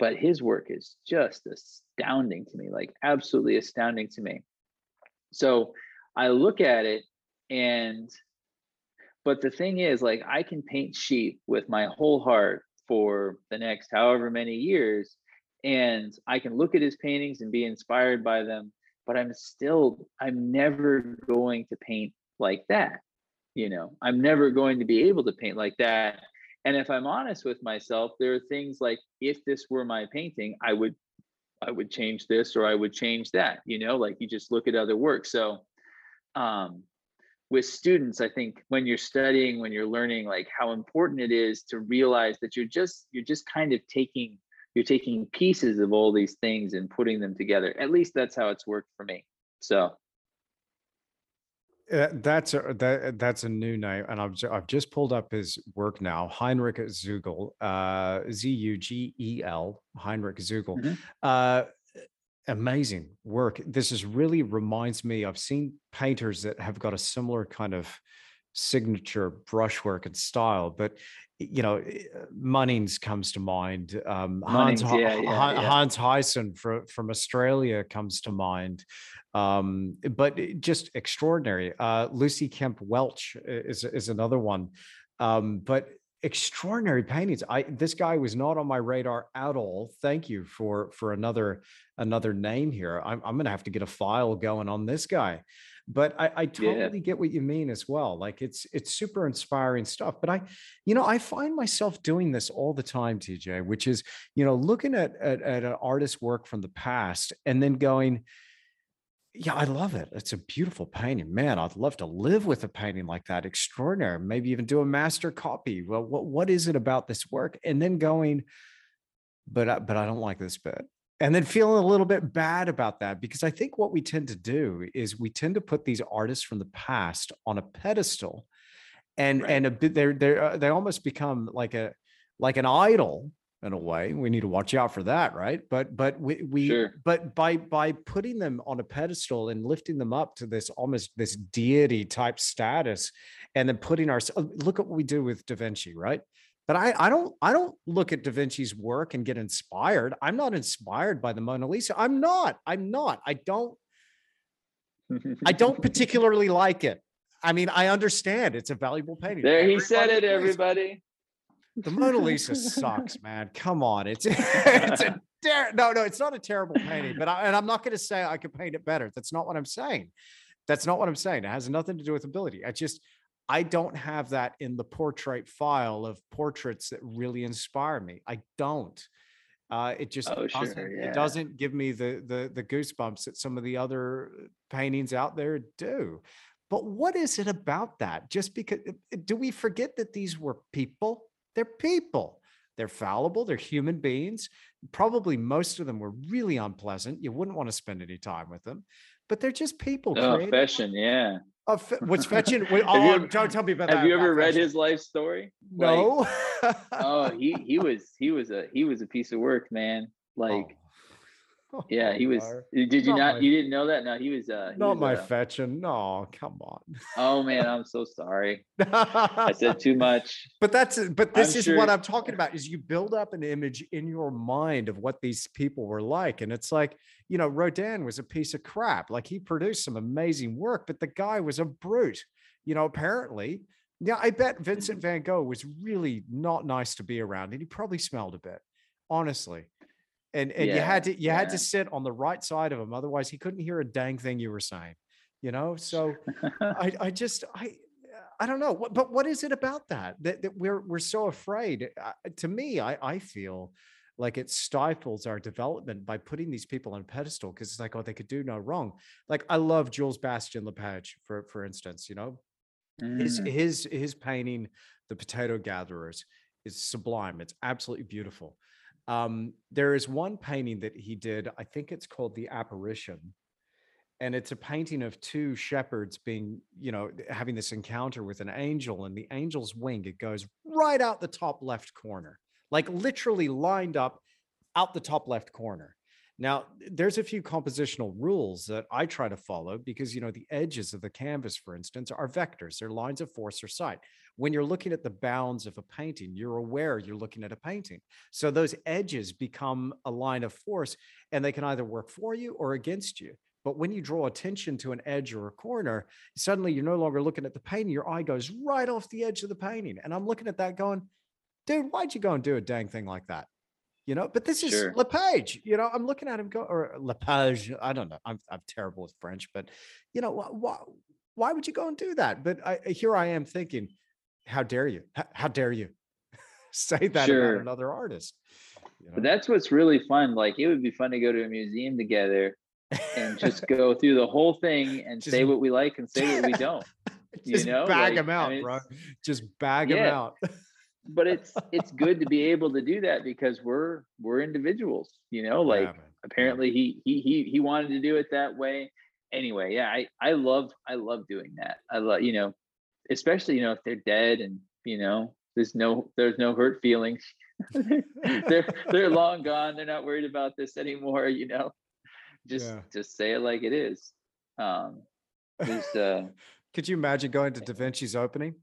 but his work is just astounding to me like absolutely astounding to me. So i look at it and but the thing is like i can paint sheep with my whole heart for the next however many years and i can look at his paintings and be inspired by them but i'm still i'm never going to paint like that you know? I'm never going to be able to paint like that and if i'm honest with myself there are things like if this were my painting i would i would change this or i would change that you know like you just look at other work. So um with students i think when you're studying when you're learning like how important it is to realize that you're just you're just kind of taking you're taking pieces of all these things and putting them together. At least that's how it's worked for me. So uh, that's a that, that's a new name, and I've I've just pulled up his work now. Heinrich Zugel, uh, Z U G E L, Heinrich Zugel. Mm-hmm. Uh, amazing work. This is really reminds me. I've seen painters that have got a similar kind of signature brushwork and style, but you know, eh, Munnings comes to mind. Um, Hans, yeah, yeah, yeah. Hans Heysen from, from Australia comes to mind. Um, but just extraordinary. Uh, Lucy Kemp Welch is, is another one. Um, but extraordinary paintings. I this guy was not on my radar at all. Thank you for for another another name here. I'm I'm gonna have to get a file going on this guy. But I, I totally yeah. get what you mean as well. Like it's it's super inspiring stuff. But I, you know, I find myself doing this all the time, TJ, which is, you know, looking at at, at an artist's work from the past and then going, yeah, I love it. It's a beautiful painting. Man, I'd love to live with a painting like that. Extraordinary. Maybe even do a master copy. Well, what, what is it about this work? And then going, but I, but I don't like this bit. And then feeling a little bit bad about that because I think what we tend to do is we tend to put these artists from the past on a pedestal, and right. and a bit they're they're uh, they almost become like a like an idol in a way we need to watch out for that right but but we, we sure. but by by putting them on a pedestal and lifting them up to this almost this deity type status and then putting our uh, look at what we do with da vinci right but I, I don't I don't look at Da Vinci's work and get inspired. I'm not inspired by the Mona Lisa. I'm not. I'm not. I don't I don't [LAUGHS] particularly like it. I mean, I understand it's a valuable painting. There everybody he said it, everybody. The Mona Lisa sucks, [LAUGHS] man. Come on. It's [LAUGHS] it's a [LAUGHS] ter- no, no, it's not a terrible painting, but I, and I'm not going to say I could paint it better. That's not what I'm saying. That's not what I'm saying. It has nothing to do with ability. I just I don't have that in the portrait file of portraits that really inspire me. I don't. Uh, it just oh, doesn't, sure, yeah. it doesn't give me the, the the goosebumps that some of the other paintings out there do. But what is it about that? Just because do we forget that these were people? They're people. They're fallible. They're human beings. Probably most of them were really unpleasant. You wouldn't want to spend any time with them, but they're just people. Oh, Fechin, yeah. Uh, what's Fechin? [LAUGHS] Oh, you, don't tell me about have that. Have you ever read his life story? No. Like, [LAUGHS] oh, he he was he was a he was a piece of work, man. Like oh. [LAUGHS] Yeah, he was. Did you not? not my, you didn't know that? No, he was. uh Not was, my uh, Fechin. No, come on. Oh [LAUGHS] man, I'm so sorry. I said too [LAUGHS] much. But that's. But this I'm is sure. what I'm talking about. Is you build up an image in your mind of what these people were like, and it's like you know, Rodin was a piece of crap. Like he produced some amazing work, but the guy was a brute. You know, apparently. Yeah, I bet Vincent. Van Gogh was really not nice to be around, and he probably smelled a bit. Honestly and and yeah, you had to you yeah. had to sit on the right side of him otherwise he couldn't hear a dang thing you were saying you know? So [LAUGHS] i i just i i don't know but what is it about that that, that we're we're so afraid? Uh, to me i i feel like it stifles our development by putting these people on a pedestal because it's like oh they could do no wrong. Like i love jules bastien lepage for for instance you know? Mm. his his his painting the potato gatherers is sublime it's absolutely beautiful um, there is one painting that he did, I think it's called The Apparition. And it's a painting of two shepherds being, you know, having this encounter with an angel, and the angel's wing, it goes right out the top left corner, like literally lined up out the top left corner. Now, there's a few compositional rules that I try to follow because, you know, the edges of the canvas, for instance, are vectors, they're lines of force or sight. When you're looking at the bounds of a painting, you're aware you're looking at a painting. So those edges become a line of force and they can either work for you or against you. But when you draw attention to an edge or a corner, suddenly you're no longer looking at the painting. Your eye goes right off the edge of the painting. And I'm looking at that going, dude, why'd you go and do a dang thing like that? you know. But this is sure. Lepage, you know. I'm looking at him go or Lepage. I don't know. I'm I'm terrible with French, but you know why why would you go and do that? But I, here I am thinking, how dare you? How, how dare you [LAUGHS] say that sure. about another artist? You know? But that's what's really fun. Like it would be fun to go to a museum together and just go through the whole thing and just, say what we like and say what we [LAUGHS] don't. just you know, bag like, them out, I mean, bro. Just bag yeah. them out [LAUGHS] but it's it's good to be able to do that because we're we're individuals you know like yeah, apparently he he he he wanted to do it that way anyway yeah i i love i love doing that i love you know especially you know if they're dead and you know there's no there's no hurt feelings [LAUGHS] they're they're long gone they're not worried about this anymore you know just yeah. just say it like it is um there's uh [LAUGHS] could you imagine going to da vinci's opening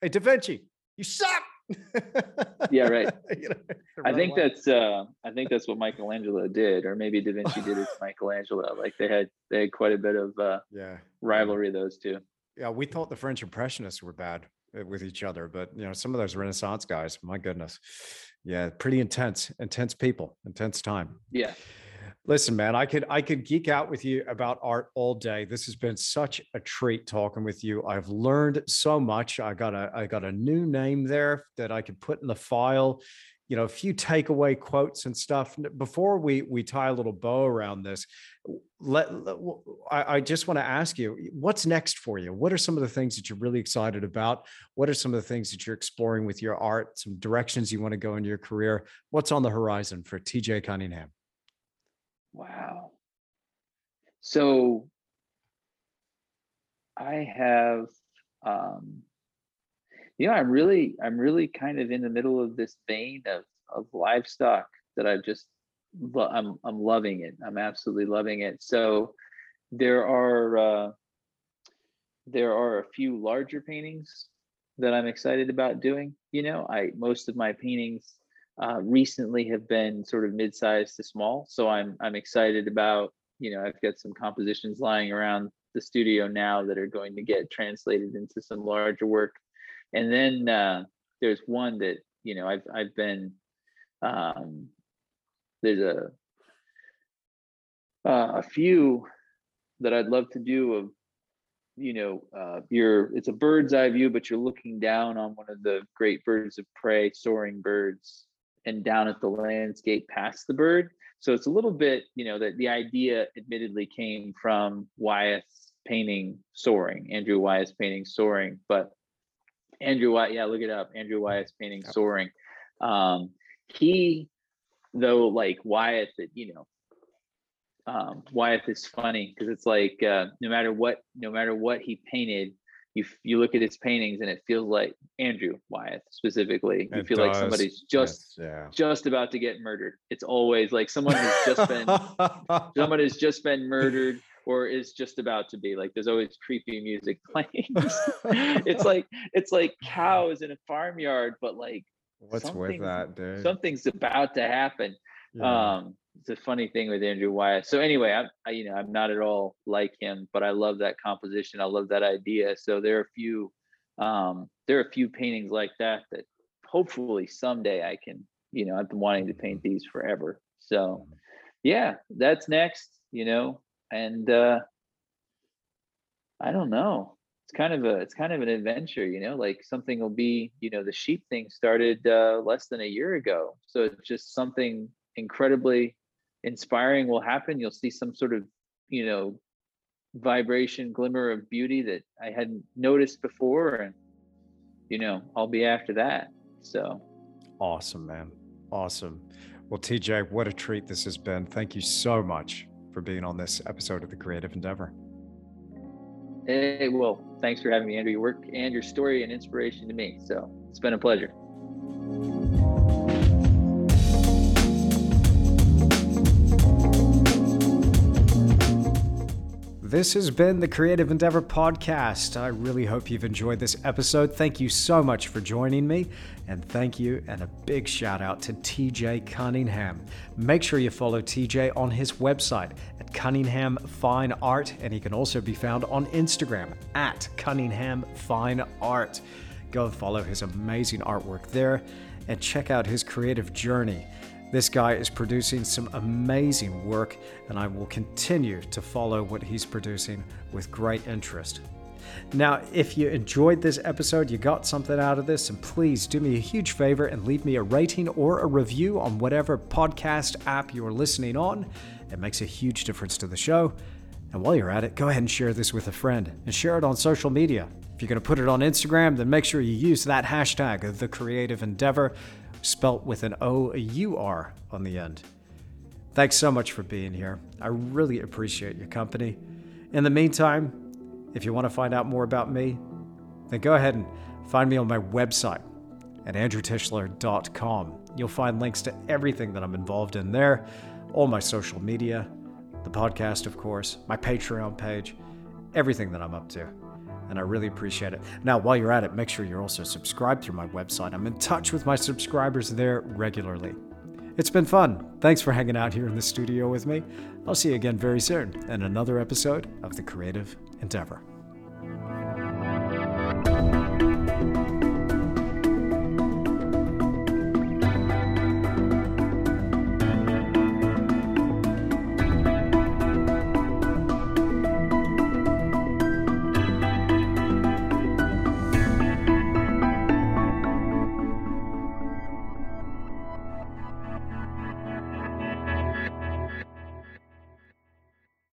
hey da vinci you suck yeah, right. [LAUGHS] you know, I think that's uh, I think that's what Michelangelo did, or maybe Da Vinci did it to Michelangelo. Like they had they had quite a bit of uh, yeah rivalry those two. Yeah, we thought the French Impressionists were bad. uh, with each other, but you know, some of those Renaissance guys, my goodness, yeah, pretty intense, intense people, intense time. Yeah. Listen, man, I could I could geek out with you about art all day. This has been such a treat talking with you. I've learned so much. I got a I got a new name there that I could put in the file. You know, a few takeaway quotes and stuff. Before we we tie a little bow around this, let, let I, I just want to ask you, what's next for you? What are some of the things that you're really excited about? What are some of the things that you're exploring with your art? Some directions you want to go in your career? What's on the horizon for TJ Cunningham? Wow. So I have um you know, I'm really I'm really kind of in the middle of this vein of of livestock that I've just I'm I'm loving it. I'm absolutely loving it. So there are uh there are a few larger paintings that I'm excited about doing. You know, I most of my paintings uh, recently have been sort of mid-sized to small. So I'm I'm excited about you know I've got some compositions lying around the studio now that are going to get translated into some larger work, and then uh, there's one that you know I've I've been um, there's a uh, a few that I'd love to do of you know uh, you're it's a bird's eye view but you're looking down on one of the great birds of prey soaring birds and down at the landscape past the bird. So it's a little bit, you know, that the idea admittedly came from Wyeth's painting Soaring, Andrew Wyeth's painting Soaring, but Andrew Wyeth, yeah, look it up. Andrew Wyeth's painting Soaring. Um, he, though, like Wyeth, that you know, um, Wyeth is funny because it's like uh, no matter what, no matter what he painted, you you look at his paintings and it feels like Andrew Wyeth specifically. You it feel does. like somebody's just yeah. just about to get murdered. It's always like someone has just been [LAUGHS] someone has just been murdered or is just about to be. Like there's always creepy music [LAUGHS] playing. it's [LAUGHS] like it's like cows in a farmyard, but like what's with that, dude? Something's about to happen. Yeah. Um, it's a funny thing with Andrew Wyeth. So anyway, I'm I, you know I'm not at all like him, but I love that composition. I love that idea. So there are a few um, there are a few paintings like that that hopefully someday I can you know I've been wanting to paint these forever. So yeah, that's next. You know, and uh, I don't know. It's kind of a it's kind of an adventure, you know. Like something will be you know the sheep thing started uh, less than a year ago, so it's just something incredibly inspiring will happen. You'll see some sort of, you know, vibration, glimmer of beauty that I hadn't noticed before. And, you know, I'll be after that. So awesome, man. Awesome. Well, TJ, what a treat this has been. Thank you so much for being on this episode of The Creative Endeavor. Hey, well, thanks for having me, Andrew. Your work and your story and inspiration to me. So it's been a pleasure. This has been the Creative Endeavor Podcast. I really hope you've enjoyed this episode. Thank you so much for joining me. And thank you and a big shout out to TJ Cunningham. Make sure you follow TJ on his website at Cunningham Fine Art, and he can also be found on Instagram at Cunningham Fine Art. Go follow his amazing artwork there and check out his creative journey. This guy is producing some amazing work, and I will continue to follow what he's producing with great interest. Now, if you enjoyed this episode, you got something out of this, and please do me a huge favor and leave me a rating or a review on whatever podcast app you're listening on. It makes a huge difference to the show. And while you're at it, go ahead and share this with a friend and share it on social media. If you're going to put it on Instagram, then make sure you use that hashtag, the creative endeavor, spelt with an O U R on the end. Thanks so much for being here. I really appreciate your company. In the meantime, if you want to find out more about me, then go ahead and find me on my website at andrewtischler.com. You'll find links to everything that I'm involved in there, all my social media, the podcast, of course, my Patreon page, everything that I'm up to and I really appreciate it. Now, while you're at it, make sure you're also subscribed through my website. I'm in touch with my subscribers there regularly. It's been fun. Thanks for hanging out here in the studio with me. I'll see you again very soon in another episode of The Creative Endeavor.